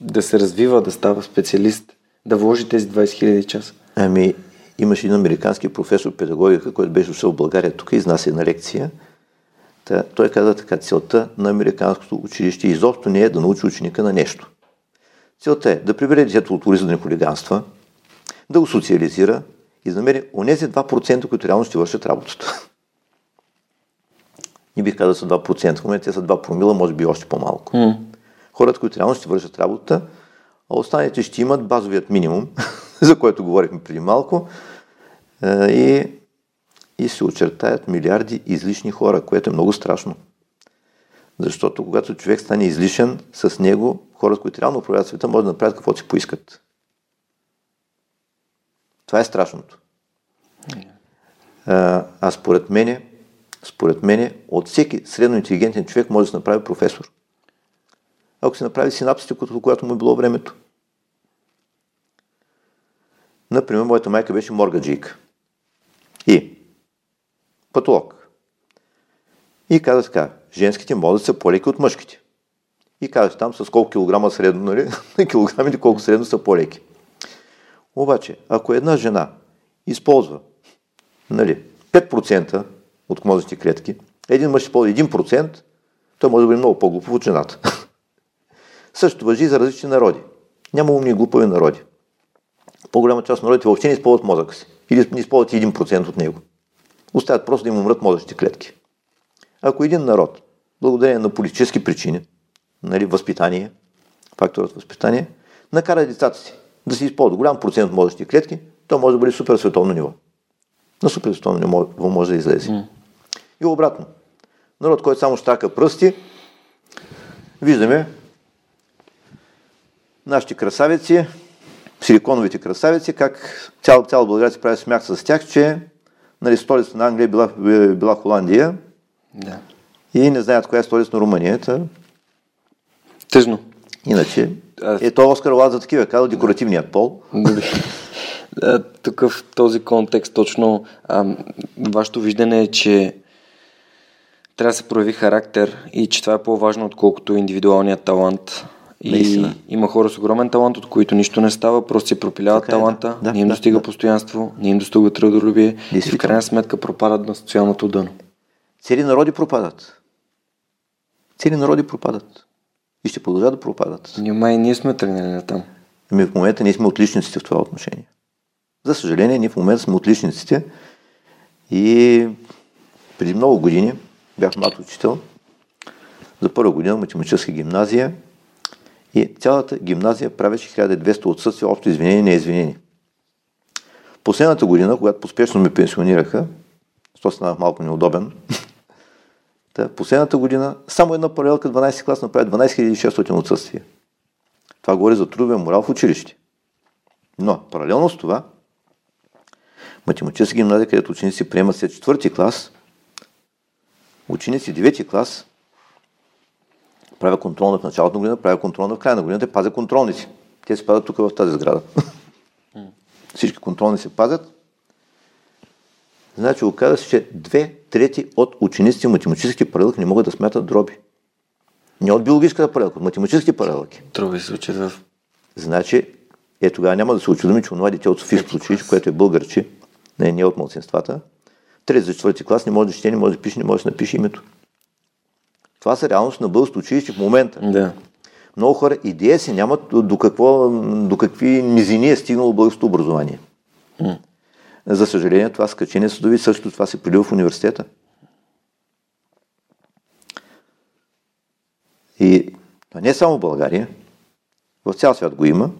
да се развива, да става специалист, да вложи тези 20 000 часа? Ами, имаше един американски професор педагогика, който беше дошъл в България тук и изнася една лекция – Та, той каза така, целта на американското училище изобщо не е да научи ученика на нещо. Целта е да прибере детето от улизане хулиганства, да го социализира и да намери онези 2%, които реално ще вършат работата. Не бих казал са 2%, в момента те са 2 промила, може би още по-малко. Mm. Хората, които реално ще вършат работата, а останалите ще имат базовият минимум, за който говорихме преди малко, и и се очертаят милиарди излишни хора, което е много страшно. Защото когато човек стане излишен, с него хората, които реално управляват света, може да направят каквото си поискат. Това е страшното. А, а според мене, според мене, от всеки средно интелигентен човек може да се направи професор. Ако се направи синапсите, когато му е било времето. Например, моята майка беше моргаджийка. И патолог. И каза така, женските да са по-леки от мъжките. И каза там с колко килограма средно, нали? килограмите колко средно са по-леки. Обаче, ако една жена използва нали, 5% от мозъчните клетки, един мъж използва 1%, той може да бъде много по-глупав от жената. Също въжи за различни народи. Няма умни и глупави народи. По-голяма част от народите въобще не използват мозъка си. Или не използват 1% от него оставят просто да им умрат мозъчните клетки. Ако един народ, благодарение на политически причини, нали, възпитание, факторът възпитание, накара децата си да се използва голям процент от мозъчни клетки, то може да бъде супер световно ниво. На супер световно ниво може да излезе. Mm. И обратно. Народ, който само штака пръсти, виждаме нашите красавици, силиконовите красавици, как цял, цяла България се прави смях с тях, че нали, столицата на Англия била, била Холандия Да. и не знаят коя е столица на Румъния. Та... Тъжно. Иначе, А- е то Оскар Лад за такива, казал декоративният пол. Тук в този контекст точно а, вашето виждане е, че трябва да се прояви характер и че това е по-важно, отколкото индивидуалният талант. И има хора с огромен талант, от които нищо не става, просто си пропиляват Така е, да. таланта, Да, не им да, достига да. постоянство, не им достига трудолюбие и в крайна сметка пропадат на социалното дъно. Цели народи пропадат. Цели народи пропадат. И ще продължат да пропадат. Ние май ние сме тръгнали на там. Ами в момента ние сме отличниците в това отношение. За съжаление, ние в момента сме отличниците и преди много години бях млад учител за първа година математическа гимназия и цялата гимназия правеше 1200 отсъствия, общо извинени и неизвинени. Последната година, когато поспешно ме пенсионираха, то станах малко неудобен, Та, последната година само една паралелка 12 клас направи 12 600 отсъствия. Това говори за трудовия морал в училище. Но, паралелно с това, математическа гимназия, където ученици приемат след четвърти клас, ученици 9 клас правят контролна в началото на година, правят контролна в края на годината, пазят контролници. Те се пазят тук в тази сграда. Всички контролни се пазят. Значи оказа се, че две трети от учениците в математическите паралелки не могат да смятат дроби. Не от биологическата паралелка, от математическите паралелки. Трудно се учат в... Значи, е тогава няма да се очудваме, че онова дете от Софийското училище, което е българче, не, не е от младсинствата, трети за четвърти клас не може да чете, не може да пише, не може да напише името. Това са реалност на българското училище в момента. Да. Много хора идея си нямат до, какво, до какви низини е стигнало българското образование. За съжаление, това скачение съдови също това се прилива в университета. И това не е само в България, в цял свят го има.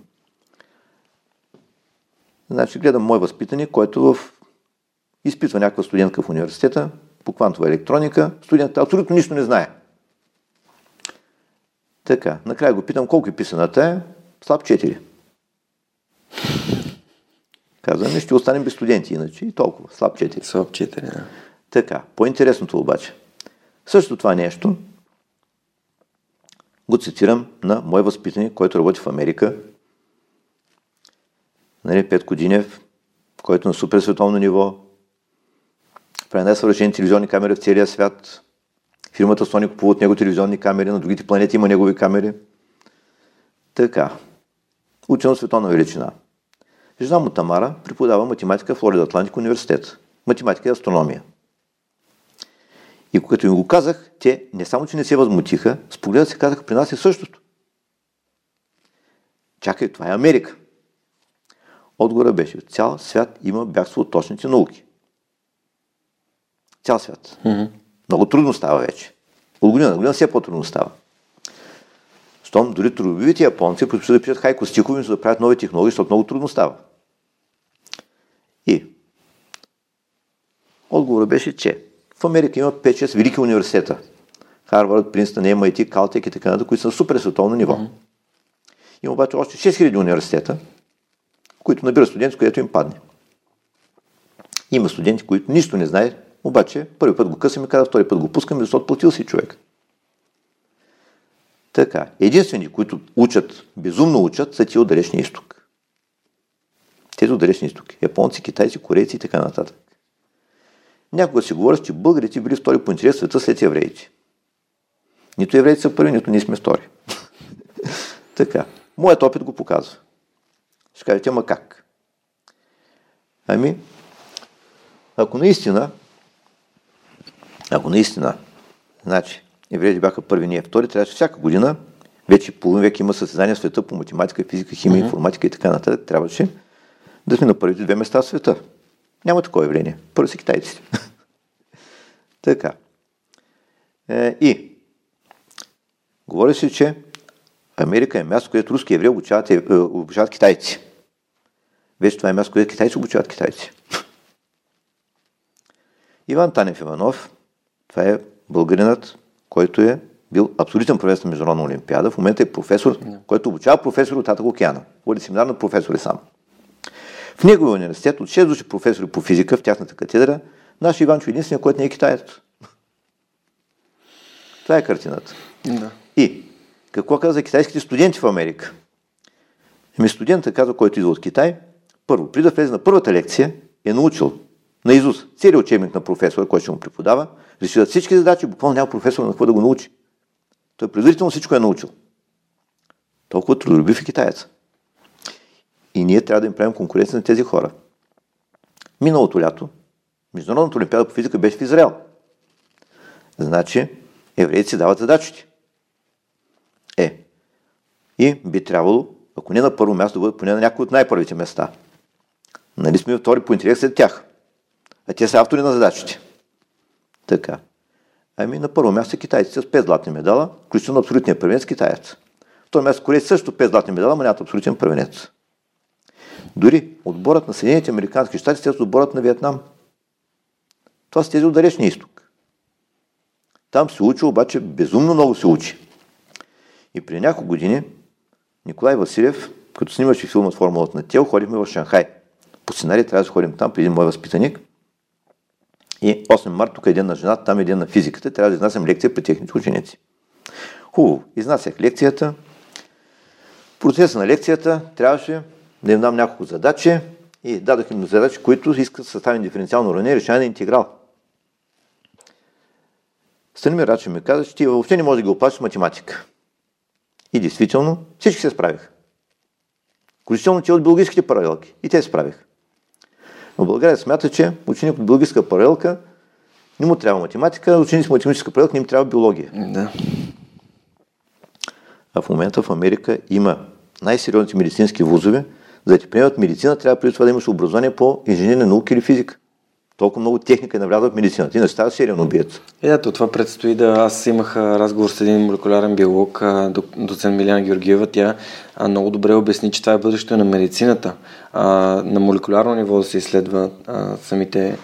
Значи гледам мой възпитаник, който в... изпитва някаква студентка в университета по квантова електроника. Студентът абсолютно нищо не знае. Така, накрая го питам колко е писаната е. Слаб 4. Казваме, ще останем без студенти, иначе и толкова. Слаб 4. Слаб 4, да. Така, по-интересното обаче. Също това нещо го цитирам на мой възпитаник, който работи в Америка. Нали, Пет Кодинев, който е на супер световно ниво, прави най-съвършени телевизионни камери в целия свят. Фирмата Sony купува от него телевизионни камери, на другите планети има негови камери. Така. Учен световна величина. Жена му Тамара преподава математика в Флорида Атлантик университет. Математика и астрономия. И когато им го казах, те не само, че не се възмутиха, с погледа се казаха, при нас е същото. Чакай, това е Америка. Отговора беше, цял свят има бягство от точните науки. Цял свят. Мгм. Много трудно става вече. От година на година все по-трудно става. Щом дори трудовите японци предпочитат да пишат хайко стихове, за да правят нови технологии, защото много трудно става. И отговорът беше, че в Америка има 5-6 велики университета. Харвард, Принстън, MIT, Калтек и така нататък, които са на супер световно ниво. Има обаче още 6000 университета, които набират студенти, където им падне. Има студенти, които нищо не знаят, обаче първи път го късаме, каза, втори път го пускаме, защото платил си човек. Така, единствени, които учат, безумно учат, са ти от Далечния изток. Тези от Далечния изток. Японци, китайци, корейци и така нататък. Някога си говорят, че българите били втори по интерес света след евреите. Нито евреите са първи, нито ние сме втори. така. Моят опит го показва. Ще кажете, ама как? Ами, ако наистина, ако наистина, значи, евреите бяха първи, ние втори, трябваше всяка година, вече половин век има състезания в света по математика, физика, химия, mm-hmm. информатика и така нататък, трябваше да сме на първите две места в света. Няма такова явление. Първо са китайците. така. Е, и говори се, че Америка е място, където руски евреи обучават, е, обучават китайци. Вече това е място, където китайци обучават китайци. Иван Танев Иванов, това е българинът, който е бил абсолютен провес на Международна олимпиада. В момента е професор, който обучава професори от Татък океана. Води семинар на професори сам. В неговия университет от 6 души професори по физика в тяхната катедра, наш Иванчо единствения, който не е китаец. Това е картината. Да. И какво каза китайските студенти в Америка? Еми студентът каза, който идва от Китай, първо, преди да влезе на първата лекция, е научил на Изус целият учебник на професора, който ще му преподава, реши всички задачи, буквално няма професор на какво да го научи. Той предварително всичко е научил. Толкова трудолюбив е китаец. И ние трябва да им правим конкуренция на тези хора. Миналото лято, Международната олимпиада по физика беше в Израел. Значи, евреите си дават задачите. Е, и би трябвало, ако не на първо място, да бъдат поне на някои от най-първите места. Нали сме втори по интерес след тях. А те са автори на задачите. Така. Ами на първо място китайците с 5 златни медала, включително абсолютния първенец китаец. Второ място корейци също 5 златни медала, но нямат абсолютен първенец. Дори отборът на Съединените Американски щати с отборът на Виетнам. Това са тези от Далечния изток. Там се учи, обаче безумно много се учи. И при няколко години Николай Василев, като снимаше филма с формулата на Тел, ходихме в Шанхай. По сценарий трябва да ходим там при един мой възпитаник. И 8 марта тук е ден на жената, там е ден на физиката. Трябва да изнасям лекция при техните ученици. Хубаво, изнасях лекцията. В процеса на лекцията трябваше да им дам няколко задачи и дадох им задачи, които искат да съставим диференциално уравнение, решаване на интеграл. Станимир Рачев ми каза, че ти въобще не може да ги оплачеш математика. И действително всички се справиха. Включително ти от биологическите паралелки. И те се справиха. В България смята, че ученик от биологическа паралелка не му трябва математика, ученик с математическа паралелка не им трябва биология. Да. А в момента в Америка има най-сериозните медицински вузове, за да ти приемат медицина, трябва преди това да имаш образование по инженерни науки или физика. Толкова много техника е навлязла в медицината. Не става сериен убиец. Е, да, то това предстои да... Аз имах разговор с един молекулярен биолог, доцент Миляна Георгиева. Тя много добре обясни, че това е бъдещето на медицината. А, на молекулярно ниво да се изследва а, самите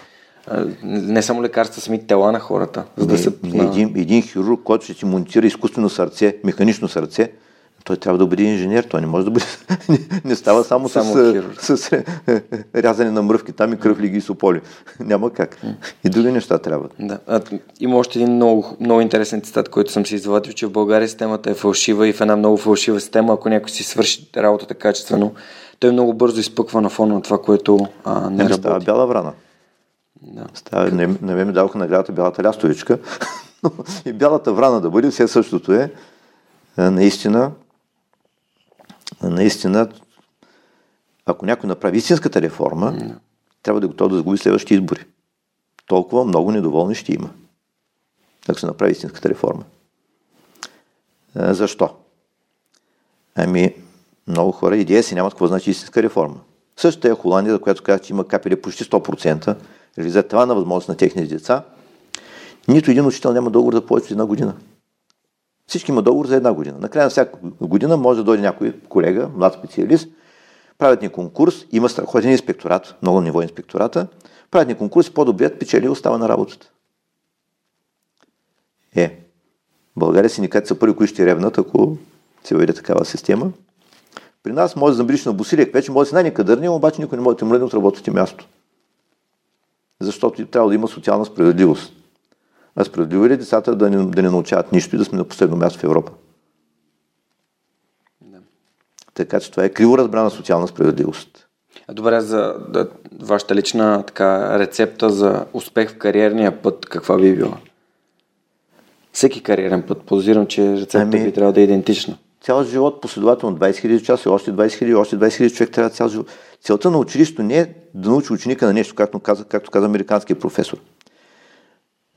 не само лекарства, самите тела на хората. За да не, се... един, един хирург, който ще ти монтира изкуствено сърце, механично сърце, той трябва да бъде инженер, той не може да бъде... не става само, само с, с, с рязане на мръвки там и кръвлиги и сополи. Няма как. И други неща трябва. Да. А, има още един много, много интересен цитат, който съм си извадил, че в България системата е фалшива и в една много фалшива система, ако някой си свърши работата качествено, той много бързо изпъква на фона на това, което а, не, не работи. Става бяла врана. Да. Става, не, не ми даваха наградата бялата лястовичка, но и бялата врана да бъде, все същото е. Наистина, наистина, ако някой направи истинската реформа, mm. трябва да е готов да загуби следващите избори. Толкова много недоволни ще има. Ако се направи истинската реформа. А, защо? Ами, много хора идея си нямат какво значи истинска реформа. Същата е Холандия, за която казах, че има капели почти 100%, реализация това на възможност на техните деца. Нито един учител няма договор за повече от една година. Всички има договор за една година. Накрая на всяка година може да дойде някой колега, млад специалист, правят ни конкурс, има страхотен инспекторат, много ниво инспектората, правят ни конкурс, по-добрият печели и остава на работата. Е, България синдикати са първи, които ще ревнат, ако се въведе такава система. При нас може да забриш на босилек, вече може да си най-некадърни, обаче никой не може да те мръдне от работното място. Защото трябва да има социална справедливост. А справедливо ли е децата да не, да не научават нищо и да сме на последно място в Европа? Да. Така че това е криво разбрана социална справедливост. Добре, за да, вашата лична така, рецепта за успех в кариерния път, каква би била? Всеки кариерен път, позирам, че рецепта ами, би трябва да е идентична. Цял живот последователно 20 000 часа, още 20 000, още 20 000 човек трябва цял живот. Целта на училището не е да научи ученика на нещо, както каза, както каза американския професор.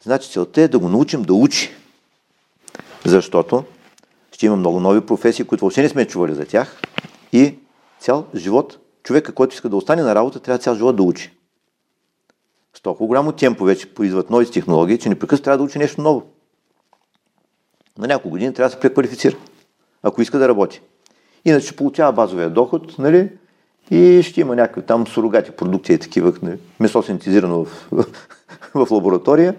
Значи целта е да го научим да учи. Защото ще има много нови професии, които въобще не сме чували за тях. И цял живот, човека, който иска да остане на работа, трябва цял живот да учи. С толкова голямо темпо вече произват нови технологии, че непрекъснато трябва да учи нещо ново. На няколко години трябва да се преквалифицира, ако иска да работи. Иначе получава базовия доход, нали? и ще има някакви там сурогати продукти, такива, нали, месо синтезирано в, в лаборатория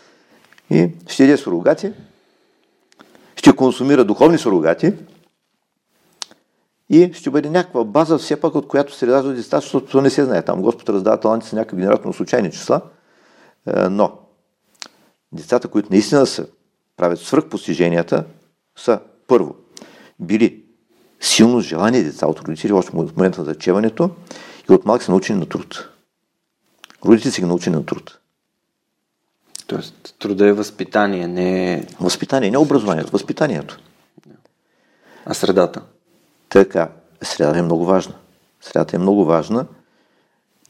и ще яде сурогати, ще консумира духовни сурогати и ще бъде някаква база, все пак от която се ражда деца, защото не се знае. Там Господ раздава таланти с някакви генератно случайни числа, е, но децата, които наистина са, правят свръхпостиженията, са първо били силно желание деца от родители, още от момента на зачеването и от малък са научени на труд. Родителите са ги научени на труд. Тоест, труда е възпитание, не е... Възпитание, не образованието, възпитанието. А средата? Така, средата е много важна. Средата е много важна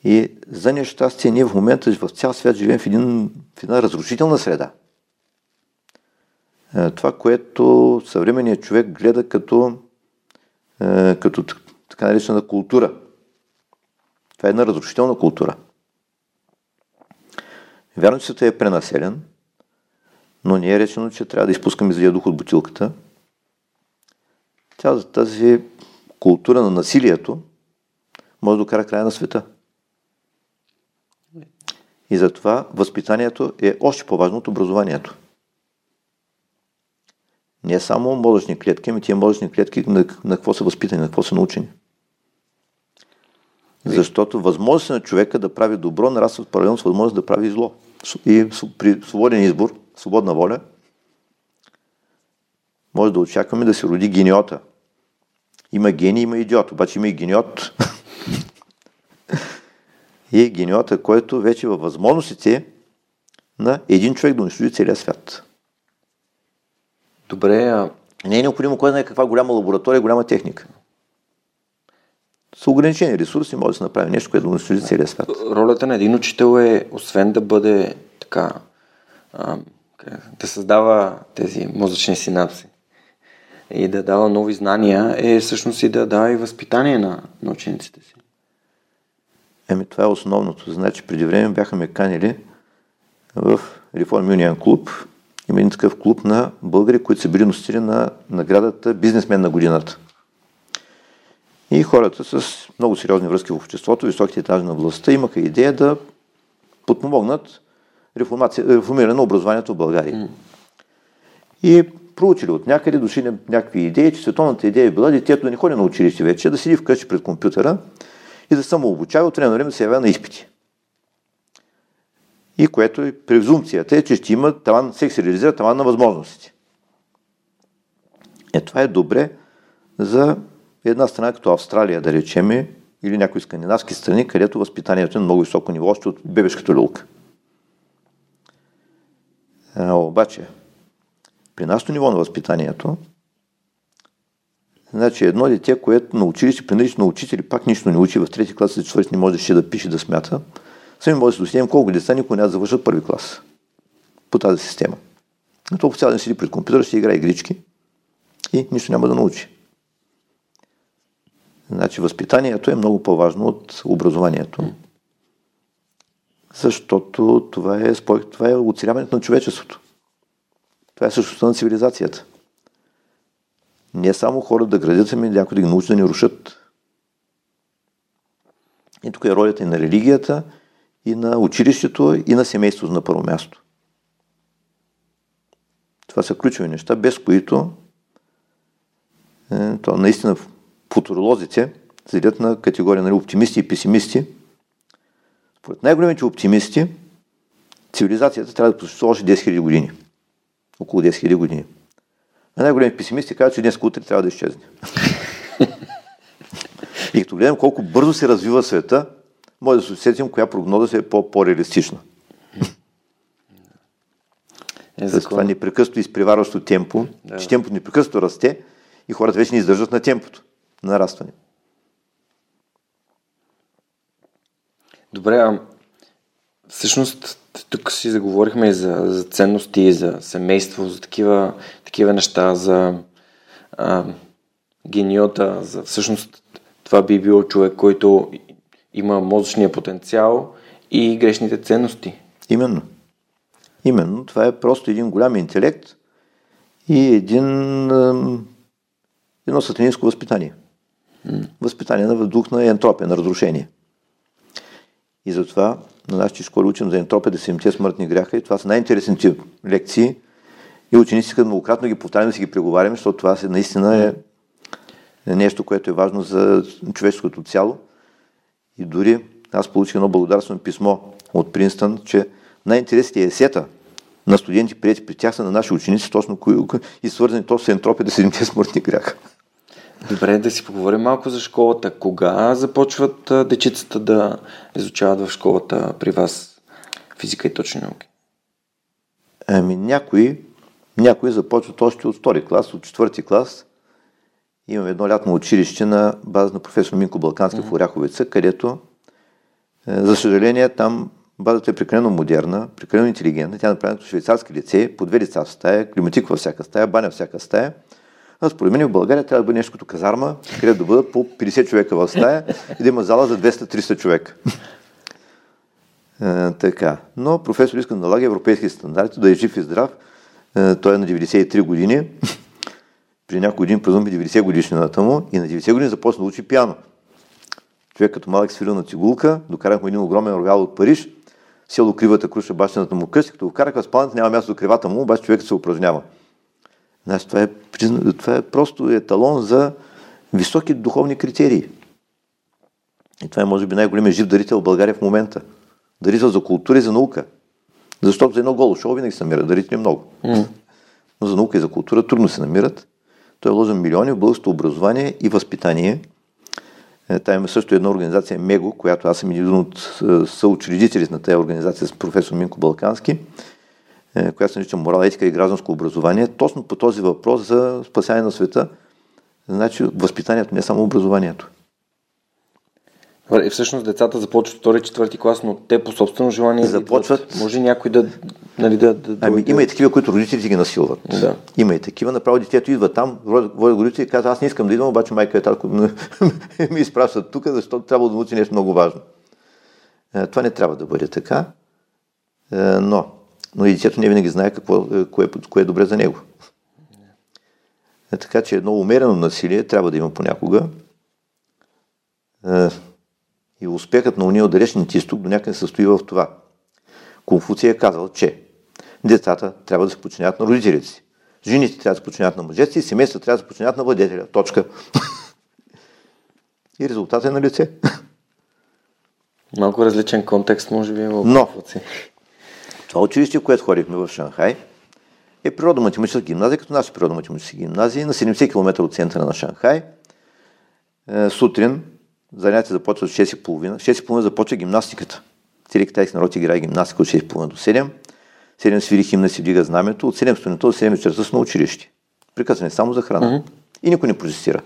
и за нещастие ние в момента в цял свят живеем в, един, в една разрушителна среда. Е, това, което съвременният човек гледа като, е, като така наречена култура. Това е една разрушителна култура. Вярно, че света е пренаселен, но не е речено, че трябва да изпускаме злия дух от бутилката. Цялата тази култура на насилието може да докара края на света. И затова възпитанието е още по-важно от образованието. Не само мозъчни клетки, ами тия мозъчни клетки на, на какво са възпитани, на какво са научени. Защото възможност на човека да прави добро нараства паралелно с възможност да прави зло. И при свободен избор, свободна воля, може да очакваме да се роди гениота. Има гений, има идиот, обаче има и гениот. и гениота, който вече във възможностите на един човек да унищожи целия свят. Добре, а... Не е необходимо кой знае каква голяма лаборатория, голяма техника. С ограничени ресурси може да се направи нещо, което да унищожи целия свят. Ролята на един учител е, освен да бъде така, а, да създава тези мозъчни синапси и да дава нови знания, е всъщност и да дава и възпитание на, на учениците си. Еми, това е основното. Значи, преди време бяха ме канили в Reform Union клуб. Има един такъв клуб на българи, които са били носители на наградата Бизнесмен на годината. И хората с много сериозни връзки в обществото, високите етажи на властта, имаха идея да подпомогнат реформиране на образованието в България. Mm. И проучили от някъде, дошли на някакви идеи, че световната идея е била детето да не ходи на училище вече, да седи вкъщи пред компютъра и да само обучава, от време на време да се явява на изпити. И което е презумцията е, че ще има таван, всеки се реализира таван на възможностите. Е, това е добре за една страна като Австралия, да речеме, или някои скандинавски страни, където възпитанието е на много високо ниво, още от бебешката люлка. А, обаче, при нашото ниво на възпитанието, значи едно дете, което на училище, при на учители, пак нищо не учи, в трети клас за четвърти не можеше да пише, да смята, сами може да досетим колко деца никога няма да завършат първи клас по тази система. Но толкова цял ден седи пред компютъра, ще играе игрички и нищо няма да научи. Значи възпитанието е много по-важно от образованието. Защото това е, това е оцеляването на човечеството. Това е същността на цивилизацията. Не само хора да градят, ами някой да ги научат да ни рушат. И тук е ролята и на религията, и на училището, и на семейството на първо място. Това са ключови неща, без които е, то наистина футуролозите се делят на категория нали, оптимисти и песимисти. Според най-големите оптимисти, цивилизацията трябва да посещава още 10 000 години. Около 10 000 години. А най-големите песимисти казват, че днес утре трябва да изчезне. и като гледам колко бързо се развива света, може да се усетим коя прогноза е по-реалистична. Е, С това непрекъснато изпреварващо темпо, да. че темпото непрекъснато расте и хората вече не издържат на темпото нарастване. Добре, а всъщност тук си заговорихме и за, за ценности, за семейство, за такива, такива неща, за а, гениота, за всъщност това би било човек, който има мозъчния потенциал и грешните ценности. Именно. Именно. Това е просто един голям интелект и един, едно сатанинско възпитание. Възпитание на дух на ентропия, на разрушение. И затова на нашите школи учим за ентропия да седемте смъртни гряха и това са най-интересните лекции и ученици искат многократно ги повтаряме, си ги преговаряме, защото това се наистина е нещо, което е важно за човешкото цяло. И дори аз получих едно благодарствено писмо от Принстън, че най-интересните есета на студенти, прияти при тях са на наши ученици, точно кои, и свързани то с ентропия да седемте смъртни гряха. Добре, да си поговорим малко за школата. Кога започват дечицата да изучават в школата при вас физика и точни науки? Ами някои, някои започват още от втори клас, от четвърти клас. Имаме едно лятно училище на база на професор Минко Балкански mm-hmm. в Оряховица, където, е, за съжаление, там базата е прекалено модерна, прекалено интелигентна. Тя е направена като швейцарски лице, по две лица в стая, климатик във всяка стая, баня във всяка стая. А според мен в България трябва да бъде нещо като казарма, където да бъдат по 50 човека в стая и да има зала за 200-300 човека. Е, така. Но професор иска да налага европейски стандарти, да е жив и здрав. Е, той е на 93 години. При някой години празнуваме 90 годишнината му и на 90 години започна да учи пиано. Човек като малък свирил на цигулка, докарахме един огромен роял от Париж, село Кривата круша бащината му къща, като го караха в спалната, няма място до кривата му, обаче човекът се упражнява. Значи, това, е, това е просто еталон за високи духовни критерии. И това е, може би, най-големият жив дарител в България в момента. Дарител за култура и за наука. Защото за едно голо шоу винаги се намират дарители много. Mm. Но за наука и за култура трудно се намират. Той е вложен милиони в българското образование и възпитание. Е, Та има също една организация МЕГО, която аз съм един от е, съучредителите на тази организация с професор Минко Балкански. Е, която се нарича морал, етика и гражданско образование, точно по този въпрос за спасяване на света. Значи възпитанието не само образованието. И всъщност децата започват втори, четвърти клас, но те по собствено желание започват. Идват. Може някой да. Нали, да, да ами, има и такива, които родителите ги насилват. Да. Има и такива. Направо детето идва там, води родители и казва, аз не искам да идвам, обаче майка е татко ми изпращат тук, защото трябва да научи нещо много важно. Е, това не трябва да бъде така. Е, но но и детето не винаги знае какво, е, кое, кое е добре за него. Е, така че едно умерено насилие трябва да има понякога. Е, и успехът на уния от далечните изток до някъде състои в това. Конфуция е казал, че децата трябва да се подчинят на родителите си. Жените трябва да се подчинят на мъжете си, семействата трябва да се подчинят на владетеля. Точка. И резултатът е на лице. Малко различен контекст, може би, в Но, това училище, в което ходихме в Шанхай, е природо-математическа гимназия, като наши природо-математически гимназии, на 70 км от центъра на Шанхай. Е, сутрин занятия започват в 6.30. 6.30 започва гимнастиката. Цели китайски народ играе гимнастика от 6.30 до 7. 7 свири химна си вдига знамето. От 7 сутринта до 7 вечерта са на училище. Прекъсване само за храна. Mm-hmm. И никой не протестира.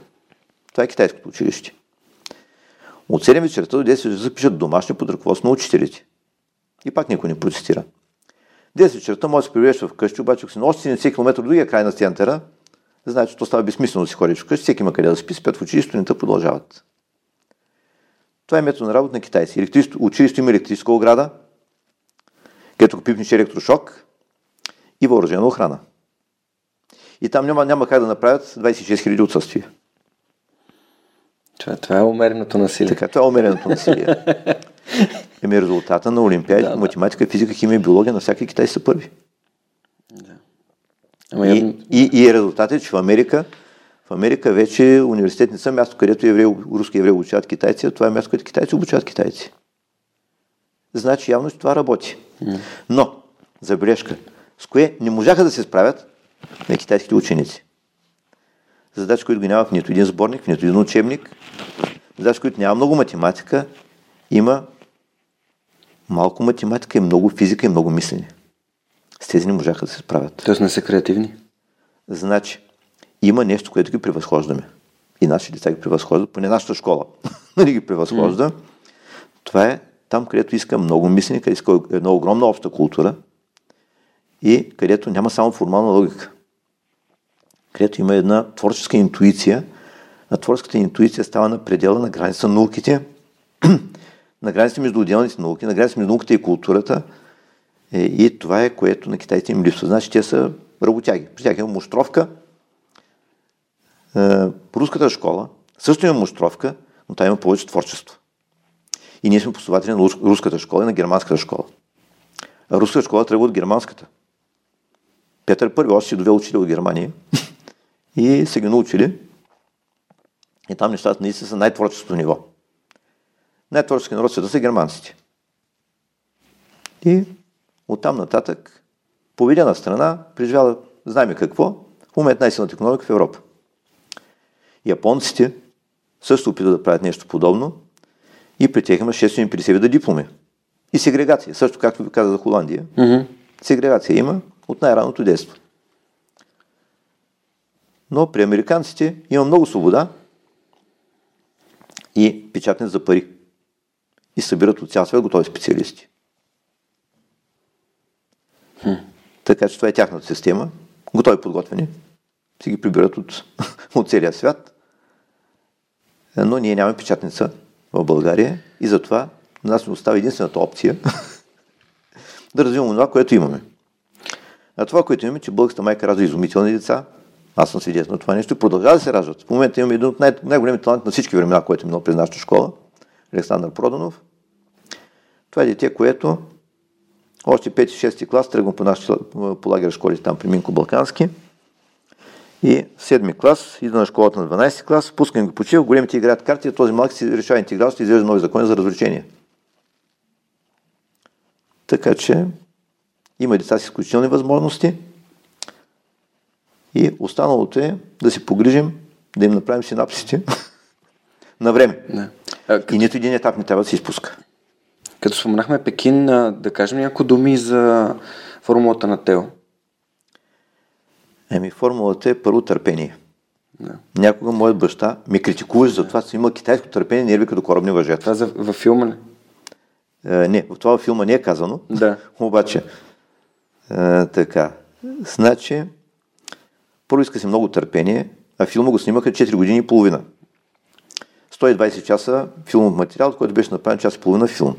Това е китайското училище. От 7 вечерта до 10 вечерта пишат домашни под ръководство на учителите. И пак никой не протестира. 10 вечерта може да се прибереш вкъщи, обаче ако си на още 70 км до другия край на центъра, значи то става безсмислено да си ходиш вкъщи, всеки има къде да спи, спят в училище, студента продължават. Това е метод на работа на китайци. Училището има електрическа ограда, където пипнеш електрошок и въоръжена охрана. И там няма, няма как да направят 26 000 отсъствия. Това, това е умереното насилие. Така, това е умереното насилие. Еми резултата на Олимпиади да, математика, физика, химия биология на всяка Китай са първи. Да. Ама и, я... и, и резултатът е, че в Америка, в Америка вече университет не са място, където евреи, руски евреи обучават китайци, а това е място, където китайци обучават китайци. Значи явно, че това работи. Mm. Но, забележка, с кое не можаха да се справят на китайските ученици. Задачи, които ги няма в нито един сборник, в нито един учебник, задачи, които няма много математика, има малко математика и много физика и много мислене. С тези не можаха да се справят. Тоест не са креативни? Значи, има нещо, което ги превъзхождаме. И нашите деца ги превъзхождат, поне нашата школа нали ги превъзхожда. Mm. Това е там, където иска много мислене, където иска една огромна обща култура и където няма само формална логика. Където има една творческа интуиция, а творческата интуиция става на предела на граница на науките, на границите между отделните науки, на границите между науката и културата. Е, и това е, което на китайците им липсва. Значи те са работяги. При тях има муштровка. Е, руската школа Също има муштровка, но там има повече творчество. И ние сме последователи на руската школа и на германската школа. А руската школа тръгва от германската. Петър Първи още си довел учили от Германия и се ги научили. И там нещата наистина са най-творческото ниво. Най-творчески народ света са германците. И оттам нататък, поведена страна, преживяла, знаем какво, в момент най-силната економика в Европа. Японците също опитват да правят нещо подобно и при тях има 650 вида дипломи. И сегрегация, също както ви каза за Холандия. Mm-hmm. Сегрегация има от най-раното детство. Но при американците има много свобода и печатне за пари. И събират от цял свят готови специалисти. Хм. Така че това е тяхната система. Готови подготвени. Си ги прибират от, от целия свят. Но ние нямаме печатница в България и затова на нас ни остава единствената опция да развиваме това, което имаме. А това, което имаме, че българската майка ражда изумителни деца, аз съм свидетел на това нещо, продължава да се раждат. В момента имаме един от най- най-големите таланти на всички времена, който е минал през нашата школа, Александър Проданов. Това е дете, което още 5-6 клас тръгвам по, нашите, по лагер школи там при Минко Балкански. И в 7 клас, ида на школата на 12 клас, пускам го почива, големите играят карти, този малък си решава интегралство и изглежда нови закони за развлечение. Така че има деца с изключителни възможности и останалото е да се погрижим, да им направим синапсите на време. Не. А, като... И нито един етап не трябва да се изпуска. Като споменахме Пекин, да кажем някои думи за формулата на Тео. Еми, формулата е първо търпение. Да. Някога моят баща ми критикуваше за това, че има китайско търпение, нерви като корабни въжета. Това за, във филма ли? Е, не, в това филма не е казано. Да. Обаче, е, така. Значи, първо иска си много търпение, а филма го снимаха 4 години и половина. 120 часа филмов материал, който беше направен час и половина филм.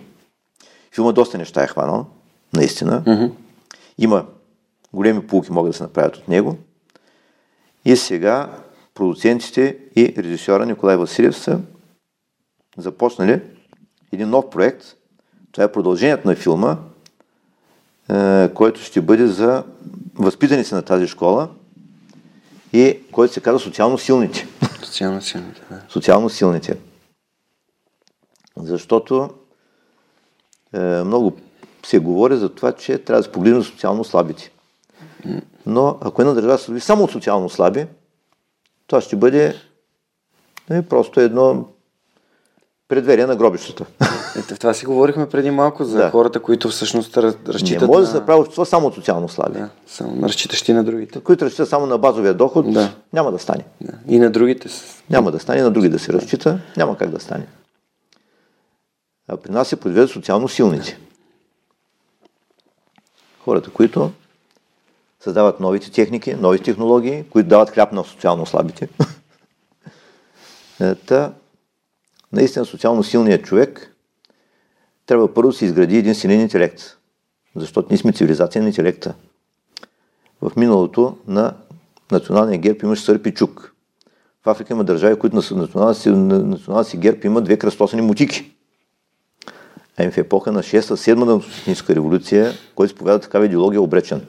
Филма доста неща е хванал, наистина. Mm-hmm. Има големи полуки могат да се направят от него. И сега продуцентите и режисьора Николай Василев са започнали един нов проект. Това е продължението на филма, е, който ще бъде за възпитаници на тази школа и който се казва социално силните. Социално силните, да. Социално силните. Защото е, много се говори за това, че трябва да се погледнем социално слабите. Но ако една държава се само от социално слаби, това ще бъде не, просто едно предверие на гробищата. Ето, това си говорихме преди малко за да. хората, които всъщност разчитат Не може на... да се прави общество само от социално слаби. Да, само разчитащи на другите. Които разчитат само на базовия доход, да. няма да стане. Да. И на другите. Няма да стане, и на други да се разчита, няма как да стане. А при нас се произвеждат социално силници. Хората, които създават новите техники, нови технологии, които дават хляб на социално слабите. Та, наистина социално силният човек трябва първо да се изгради един силен интелект. Защото ние сме цивилизация на интелекта. В миналото на националния герб имаше сърпи чук. В Африка има държави, които на националния си, националния си герб има две кръстосани мутики. А в епоха на 6-7 на Социалистическа революция, който изповяда такава идеология, е обречен.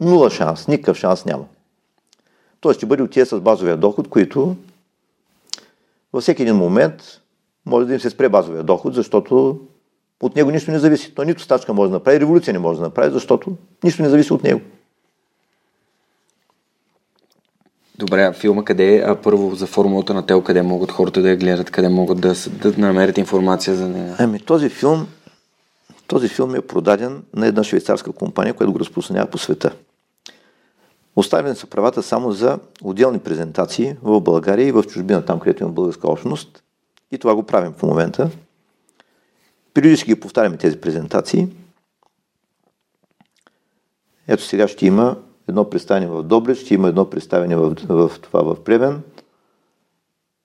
Нула шанс, никакъв шанс няма. Той ще бъде от тия с базовия доход, които във всеки един момент може да им се спре базовия доход, защото от него нищо не зависи. Той нито стачка може да направи, революция не може да направи, защото нищо не зависи от него. Добре, филма къде е? А първо за формулата на Тел, къде могат хората да я гледат, къде могат да, да намерят информация за нея? Ами този филм, този филм е продаден на една швейцарска компания, която го разпространява по света. Оставени са правата само за отделни презентации в България и в чужбина, там където има българска общност. И това го правим в момента. Периодически ги повтаряме тези презентации. Ето сега ще има едно представяне в Добрич, ще има едно представяне в, в, това в Плевен.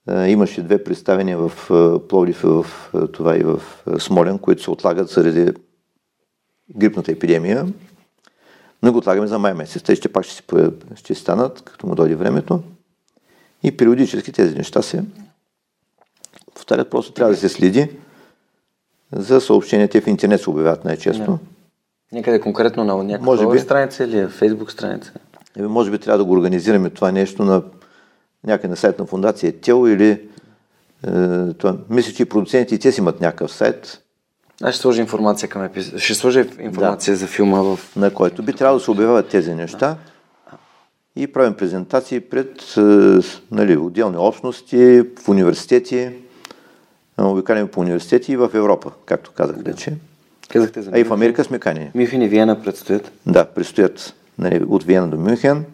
Е, имаше две представения в е, Пловдив, в е, това и в Смолен, които се отлагат заради грипната епидемия. Но го отлагаме за май месец. Те ще пак ще, ще станат, като му дойде времето. И периодически тези неща се повтарят, просто трябва да се следи за съобщенията в интернет се обявяват най-често. Да. Някъде конкретно на някаква Може би. страница или е фейсбук страница? Еми, може би трябва да го организираме това нещо на някъде на сайт на фундация ТЕЛ или е, това. Мисля, че и продуцентите и те си имат някакъв сайт, Аз ще сложа информация към епизода. Ще сложа информация за филма в... на който би трябвало да се обявяват тези неща и правим презентации пред е, нали, отделни общности, в университети, е, обикаляме по университети и в Европа, както казах вече. Казахте за А и в Америка сме канени. Мюнхен и Виена предстоят. Да, предстоят нали, от Виена до Мюнхен.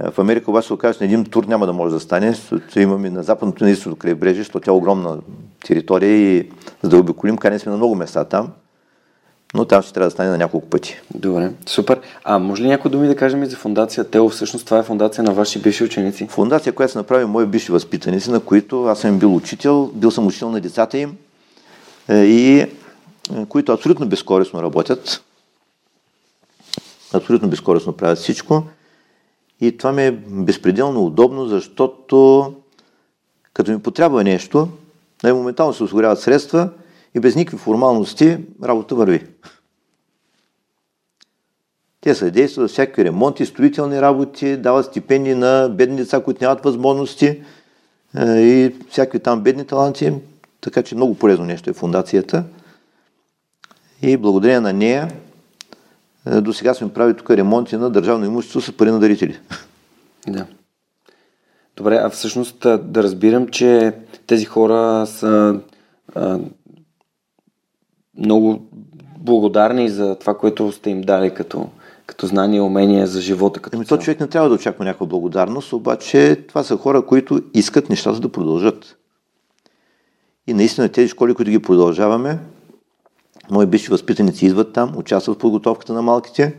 В Америка обаче се оказва, че на един тур няма да може да стане. Имаме на западното и на източното крайбрежие, защото тя е огромна територия и за да обиколим, канени сме на много места там. Но там ще трябва да стане на няколко пъти. Добре, супер. А може ли някои думи да кажем и за фундация Тео? Всъщност това е фундация на ваши бивши ученици. Фундация, която се направи мои бивши възпитаници, на които аз съм бил учител, бил съм учител на децата им е, и е, които абсолютно безкорисно работят. Абсолютно безкорисно правят всичко. И това ми е безпределно удобно, защото като ми потрябва нещо, най- моментално се осигуряват средства и без никакви формалности работа върви. Те съдействат за всякакви ремонти, строителни работи, дават стипендии на бедни деца, които нямат възможности е, и всякакви там бедни таланти. Така че много полезно нещо е фундацията. И благодарение на нея е, до сега сме правили тук ремонти на държавно имущество с пари на дарители. Да. Добре, а всъщност а, да разбирам, че тези хора са много благодарни за това, което сте им дали като, като знание и умения за живота. Като Ами то човек не трябва да очаква някаква благодарност, обаче това са хора, които искат нещата да продължат. И наистина тези школи, които ги продължаваме, мои бивши възпитаници идват там, участват в подготовката на малките,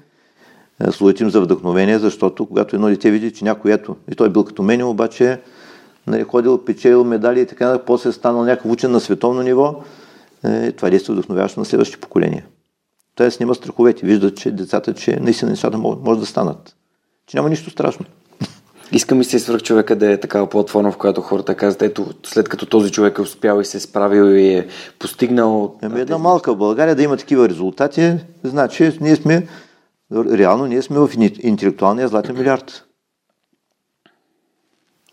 е, служат им за вдъхновение, защото когато едно дете види, че някой ето, и той е бил като мен, обаче нали, ходил, печелил медали и така, после е станал някакъв учен на световно ниво, е, това действа вдъхновяващо на следващите поколения. Тоест няма страховете, виждат, че децата, че наистина нещата могат, може да станат. Че няма нищо страшно. Искам и се свърх човека да е такава платформа, в която хората казват, ето, след като този човек е успял и се е справил и е постигнал... Ами една малка България да има такива резултати, значи ние сме, реално ние сме в интелектуалния златен милиард.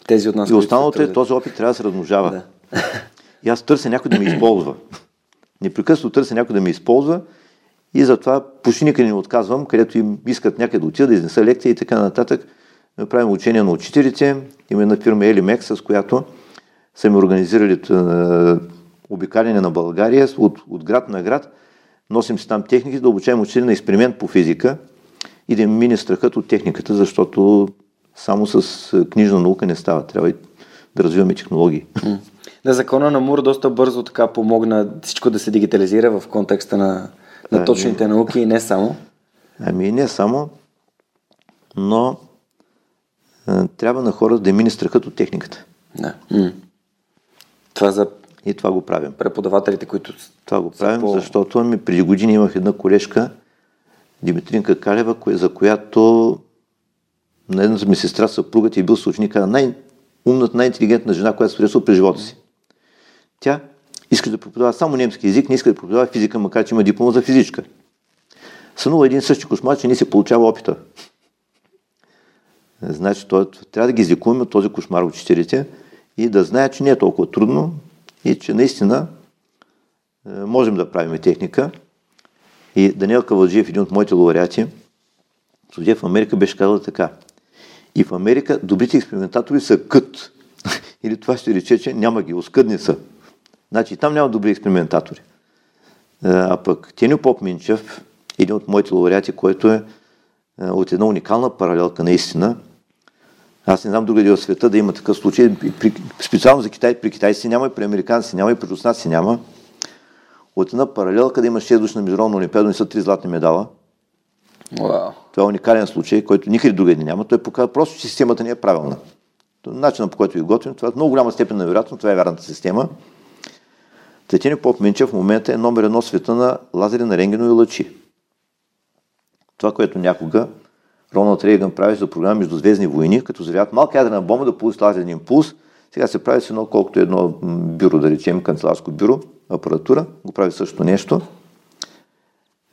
Тези от нас, И останалото е, този опит трябва да се размножава. Да. И аз търся някой да ме използва. Непрекъснато търся някой да ме използва и затова почти никъде не отказвам, където им искат някъде да отида, да изнеса лекция и така нататък. Правим учение на учителите. Има една фирма Елимек, с която са ми организирали обикаляне на България от, от град на град. Носим си там техники, да обучаем учители на експеримент по физика и да им мине страхът от техниката, защото само с книжна наука не става. Трябва и да развиваме технологии. Да, закона на Мур доста бързо така помогна всичко да се дигитализира в контекста на, на Да, точните науки и не само. Ами не само, но а, трябва на хората да мине страхът от техниката. Да. М. Това за И това го правим. преподавателите, които... Това го правим, по- защото ами, преди години имах една колежка, Димитринка Калева, за която на едната ми сестра съпругът е бил съученик на най-умната, най-интелигентна жена, която се през живота си. Тя иска да преподава само немски язик, не иска да преподава физика, макар че има диплома за физичка. Сънува един същи кошмар, че не се получава опита. Значи, той, трябва да ги излекуваме от този кошмар учителите и да знаят, че не е толкова трудно и че наистина е, можем да правим техника. И Даниел Кавалджиев, един от моите лауреати, студия в Америка, беше казал така. И в Америка добрите експериментатори са кът. Или това ще рече, че няма ги, оскъдни са. Значи там няма добри експериментатори. Е, А пък Теню Поп Минчев, един от моите лауреати, който е е, от една уникална паралелка наистина. Аз не знам другаде в света да има такъв случай. При, специално за Китай, при китайци няма, и при американци няма, и при руснаци няма. От една паралелка да има 6 души на международна олимпиада, не са три златни медала. Вау. Това е уникален случай, който никъде другаде няма. Той показва просто, че системата не е правилна. Начинът по който ви готвим, това е много голяма степен на вероятно, това е вярната система. Тетини Поп Минчев в момента е номер едно света на лазери на рентгенови лъчи. Това, което някога Роналд Рейган прави за програма Междузвездни войни, като зарядят малка ядрена бомба да получи лазерен импулс, Сега се прави с едно, колкото едно бюро, да речем, канцеларско бюро, апаратура, го прави също нещо.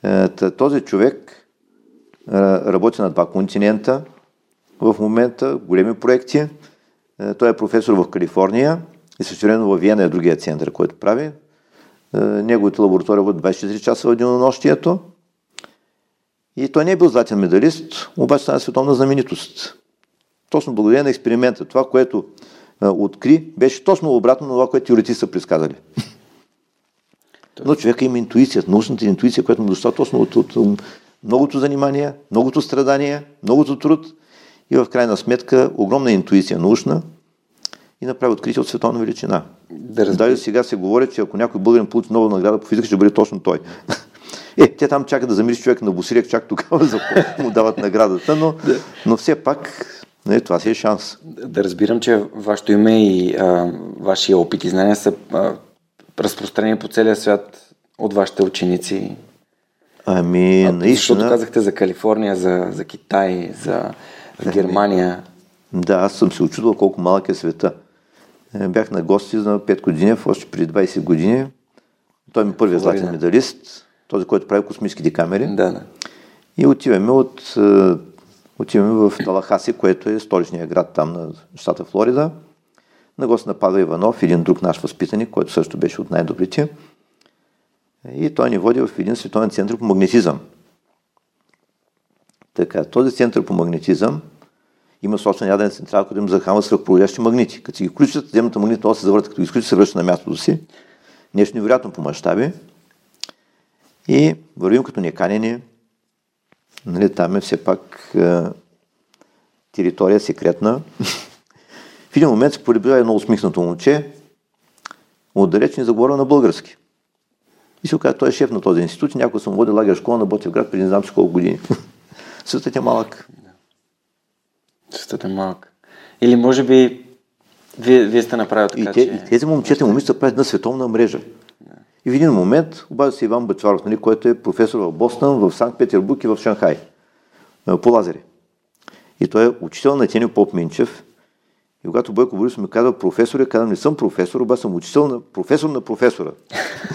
Е, този човек е, работи на два континента в момента, големи проекти. Е, той е професор в Калифорния и също време в Виена е другия център, който прави. Неговата лаборатория от 24 часа в денонощието. И той не е бил златен медалист, обаче стана световна знаменитост. Точно благодарение на експеримента. Това, което откри, беше точно обратно на това, което теоретици са предсказали. Но човека има интуиция, научната интуиция, която му дошла точно от, от, от многото занимания, многото страдания, многото труд и в крайна сметка огромна интуиция научна и направи откритие от световна величина. Да, Даже сега се говори, че ако някой българин получи нова награда по физика, ще бъде точно той. Е, те там чакат да замириш човек на босирек, чак тогава за му дават наградата, но, но все пак не, това си е шанс. Да разбирам, че вашето име и а, вашия опит и знания са а, разпространени по целия свят от вашите ученици. Ами, а, наистина. Защото казахте за Калифорния, за, за Китай, за ами, Германия. Да, аз съм се очудвал колко малък е света. Е, бях на гости за 5 години, още преди 20 години. Той ми е първият златен медалист, този, който прави космическите камери. Да, да. И отиваме от е, Отиваме в Талахаси, което е столичният град там на щата Флорида. На гост на Павел Иванов, един друг наш възпитаник, който също беше от най-добрите. И той ни води в един световен център по магнетизъм. Така, този център по магнетизъм има собствен яден централ, който им захранва свръхпроводящи магнити. Като си ги включат, земната магнитна се завърта, като ги изключат, се връща на мястото си. Нещо невероятно по мащаби. И вървим като неканени, Нали, там е все пак е, територия секретна. в един момент се полюбива едно усмихнато момче, отдалеч ни заговорил на български. И се оказа, той е шеф на този институт и някой съм водил лагер школа на Ботевград преди не знам си колко години. Светът е малък. Светът е малък. Или може би вие, вие сте направили така, и, те, че... и тези момчета и момичета правят на световна мрежа. И в един момент обажда се Иван Бачваров, нали, който е професор в Бостън, в Санкт-Петербург и в Шанхай по лазери. И той е учител на Тени Поп Минчев. И когато Бойко Борисов ми казва професор, я казвам, не съм професор, обаче съм учител на професор на професора.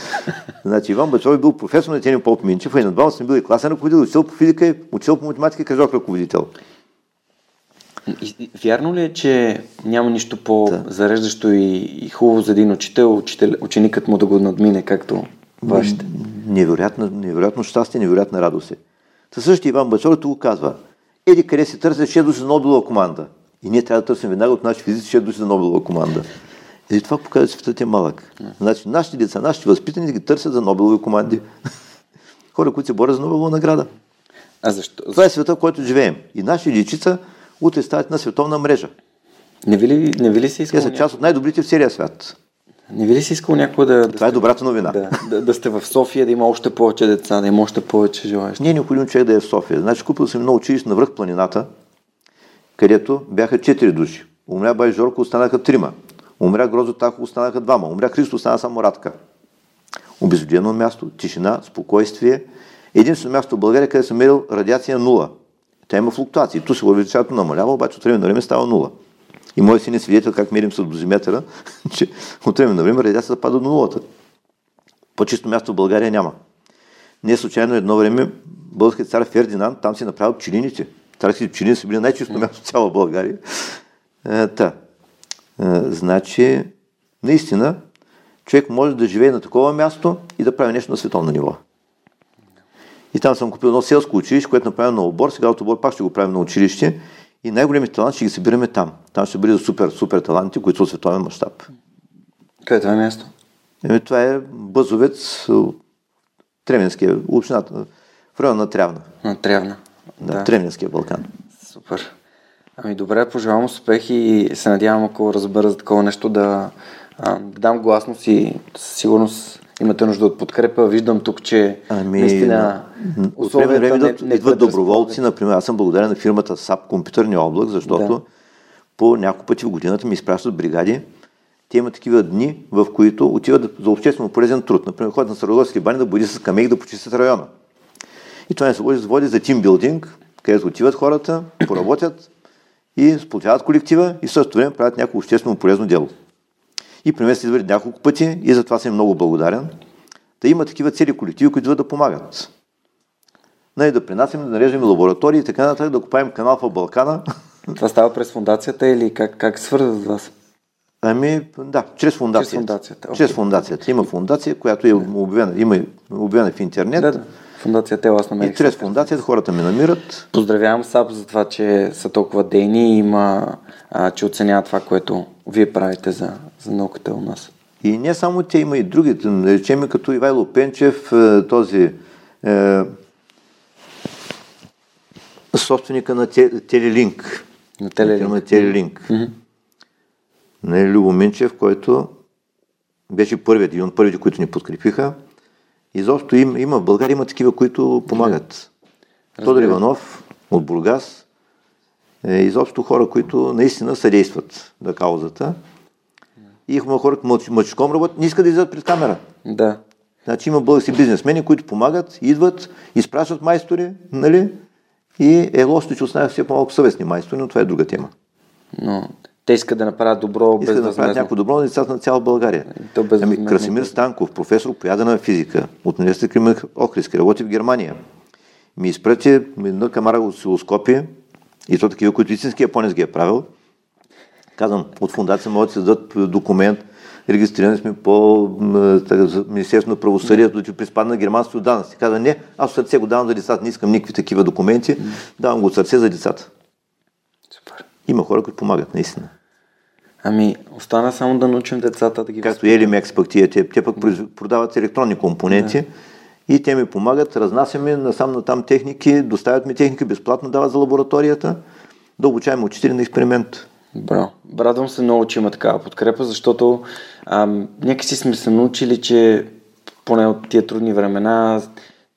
значи Иван Бачов е бил професор на Тени Поп Минчев, а и на двама съм бил и класен ръководител, учител по физика, учител по математика кръжок ръководител. Вярно ли е, че няма нищо по-зареждащо и, и хубаво за един учител, учител, ученикът му да го надмине, както вашите? Невероятно, невероятно щастие, невероятна радост е. Та същия Иван Бачоров го казва. Еди къде се търси 6 души за Нобелова команда. И ние трябва да търсим веднага от наши физици 6 души за Нобелова команда. И това показва, че светът е малък. Значи нашите деца, нашите възпитани ги търсят за Нобелови команди. Хора, които се борят за Нобелова награда. А защо? Това е света, в който живеем. И наши дечица утре стават на световна мрежа. Не ви ли, не ви ли се иска? Те са част от най-добрите в целия свят. Не ви ли си искал някой да... Това да е добрата новина. Да, да, да, сте в София, да има още повече деца, да има още повече желаящи. Не е необходимо човек да е в София. Значи купил съм едно училище на връх планината, където бяха четири души. Умря Бай Жорко, останаха трима. Умря Грозо Тахо, останаха двама. Умря Христо, остана само Радка. Обезлюдено място, тишина, спокойствие. Единствено място в България, къде съм мерил радиация нула. Тя има флуктуации. Ту се увеличаването намалява, обаче от време на време става нула. И мой син е свидетел как мерим с дозиметъра, че от време на време радиацията пада до нулата. По-чисто място в България няма. Не случайно едно време българският цар Фердинанд там си направил пчелините. Царските пчелини са били най-чисто място в цяла България. Е, та. Е, значи, наистина, човек може да живее на такова място и да прави нещо на световно ниво. И там съм купил едно селско училище, което направим на обор. Сега от обор пак ще го правим на училище. И най-големите таланти ще ги събираме там. Там ще бъде супер, супер таланти, които са световен мащаб. Къде е това място? Еми, това е Бъзовец, Тременския, общината, в района на Трявна. На Трявна. Да, да. Тременския Балкан. Супер. Ами добре, пожелавам успех и се надявам, ако разбера за такова нещо, да, а, да дам гласност и със сигурност имате нужда от подкрепа. Виждам тук, че ами, наистина от време време идват, не, не идват доброволци. Например, аз съм благодарен на фирмата SAP Компютърни облак, защото да. по няколко пъти в годината ми изпращат бригади. Те имат такива дни, в които отиват за обществено полезен труд. Например, ходят на Сарагоски бани да бъде с камеги да почистят района. И това не се води за тимбилдинг, където отиват хората, поработят и сплотяват колектива и в същото време правят някакво обществено полезно дело. И при мен се извървят няколко пъти и затова съм много благодарен. Да има такива цели колективи, които да помагат. Нали, да принасяме, да нареждаме лаборатории и така нататък, да купаем канал в Балкана. Това става през фундацията или как, как свързват вас? Ами, да, чрез фундацията. Чрез фундацията. Чрез фундацията. Има фундация, която е обявена, има обявена в интернет. Да, да. Фундация Тел аз намерих. И чрез фундацията хората ме намират. Поздравявам САП за това, че са толкова дейни и има, а, че оценяват това, което вие правите за, за науката у нас. И не само те, има и другите, наречем като Ивайло Пенчев, е, този е, собственика на Телелинк. На Телелинк. На Телелинк. Mm-hmm. Не, Любо Минчев, който беше първият, един от първите, които ни подкрепиха. Изобщо има, има в България има такива, които помагат. Yeah. Тодор Иванов от Бургас е изобщо хора, които наистина съдействат на каузата. И има хора, мъчком работят, не искат да излизат пред камера. Да. Значи има български бизнесмени, които помагат, идват, изпращат майстори, нали? И е лошо, че останах все по-малко съвестни майстори, но това е друга тема. Но те искат да направят добро Искат да направят някакво добро на децата на цяла България. Ами, Красимир Станков, професор по ядена физика от университета Климан Охриски, работи в Германия. Ми изпрати на камара осцилоскопи, и то такива, които истински японец ги е правил. Казвам, от фундация могат да се дадат документ, регистрирани сме по Министерството на правосъдието, ти приспадна германското данъци. Каза, не, аз сърце го давам за децата, не искам никакви такива документи, давам го от сърце за децата. Супер. Има хора, които помагат, наистина. Ами, остана само да научим децата да ги Както Елимекс пък тия, те, те пък продават електронни компоненти да. и те ми помагат, разнасяме насам на там техники, доставят ми техники, безплатно дават за лабораторията, да обучаем учители на експеримент. Браво. Радвам се много, че има такава подкрепа, защото ам, някакси сме се научили, че поне от тия трудни времена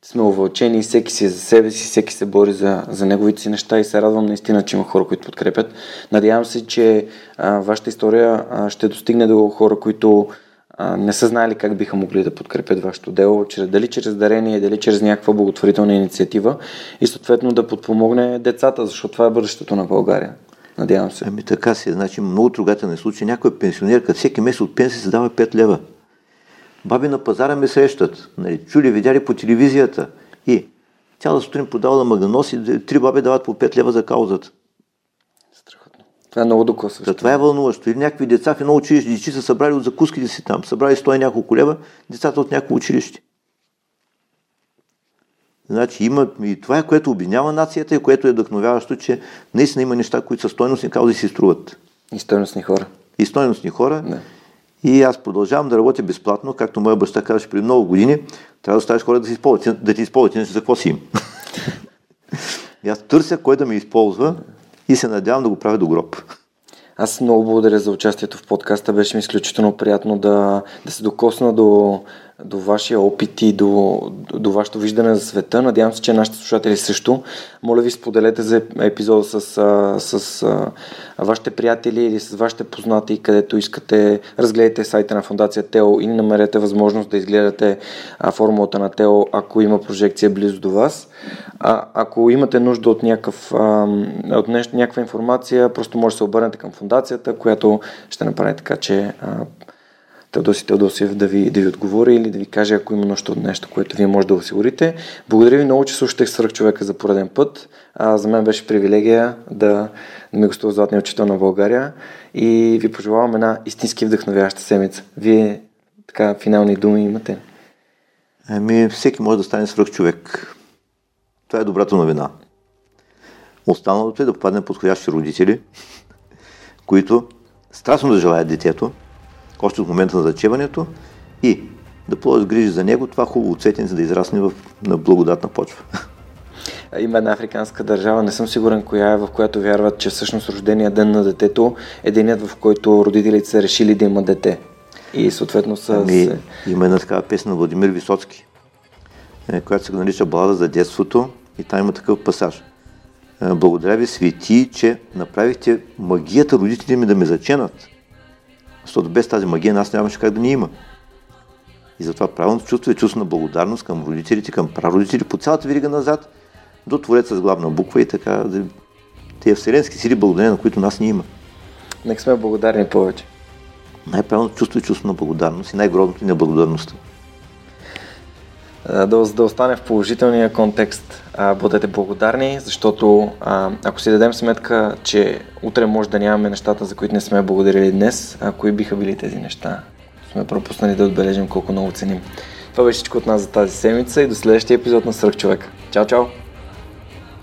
сме увълчени, всеки си е за себе си, всеки се бори за, за неговите си неща и се радвам наистина, че има хора, които подкрепят. Надявам се, че а, вашата история а, ще достигне до хора, които а, не са знали как биха могли да подкрепят вашето дело, чрез, дали чрез дарение, дали чрез някаква благотворителна инициатива и съответно да подпомогне децата, защото това е бъдещето на България. Надявам се. Ами така си, значи много трогателен случай. Някой пенсионерка всеки месец от пенсия се дава 5 лева. Баби на пазара ме срещат. Нали, чули, видяли по телевизията. И цяла сутрин продавала магданоси, три баби дават по 5 лева за каузата. Страхотно. Това е много докосващо. това е вълнуващо. Или някакви деца в едно училище, дечи са събрали от закуските си там. Събрали 100 и няколко лева, децата от някакво училище. Значи има и това е, което обединява нацията и което е вдъхновяващо, че наистина има неща, които са стойностни каузи си струват. И стойностни хора. И стойностни хора. Да. И аз продължавам да работя безплатно, както моя баща казваше преди много години, трябва да оставиш хора да, си използват, да ти използват, иначе за какво си им. и аз търся кой да ме използва и се надявам да го правя до гроб. Аз много благодаря за участието в подкаста. Беше ми изключително приятно да, да се докосна до, до вашия опит и до, до, вашето виждане за света. Надявам се, че нашите слушатели също. Моля ви, споделете за епизода с, с, с вашите приятели или с вашите познати, където искате. Разгледайте сайта на фундация Тео или намерете възможност да изгледате формулата на Тео, ако има прожекция близо до вас. А, ако имате нужда от, някакъв, от нещо, някаква информация, просто може да се обърнете към фундацията, която ще направи така, че Теодоси Теодосиев да ви, да ви отговори или да ви каже, ако има нещо от нещо, което вие може да осигурите. Благодаря ви много, че слушате Свърх човека за пореден път. А, за мен беше привилегия да, да ми гостува Златния учител на България и ви пожелавам една истински вдъхновяваща седмица. Вие така финални думи имате? Ами, всеки може да стане свръх човек. Това е добрата новина. Останалото е да попадне подходящи родители, които страстно да желаят детето, още от момента на зачеването и да положат грижи за него, това хубаво цветенце да израсне в, на благодатна почва. Има една африканска държава, не съм сигурен коя е, в която вярват, че всъщност рождения ден на детето е денят, в който родителите са решили да имат дете. И съответно са... Ами, се... Има една такава песна на Владимир Висоцки, е, която се нарича Балада за детството и там има такъв пасаж. Е, благодаря ви, свети, че направихте магията родителите ми да ме заченат. Защото без тази магия нас нямаше как да ни има. И затова правилното чувство е чувство на благодарност към родителите, към прародители, по цялата вирига назад, до Твореца с главна буква и така тези вселенски сили, благодарение на които нас ни има. Нека сме благодарни повече. Най-правилното чувство е чувство на благодарност и най-грозното е неблагодарността. Да, да остане в положителния контекст. А, бъдете благодарни, защото а, ако си дадем сметка, че утре може да нямаме нещата, за които не сме благодарили днес, а кои биха били тези неща? Сме пропуснали да отбележим колко много ценим. Това беше всичко от нас за тази седмица и до следващия епизод на Сръх човек. Чао, чао!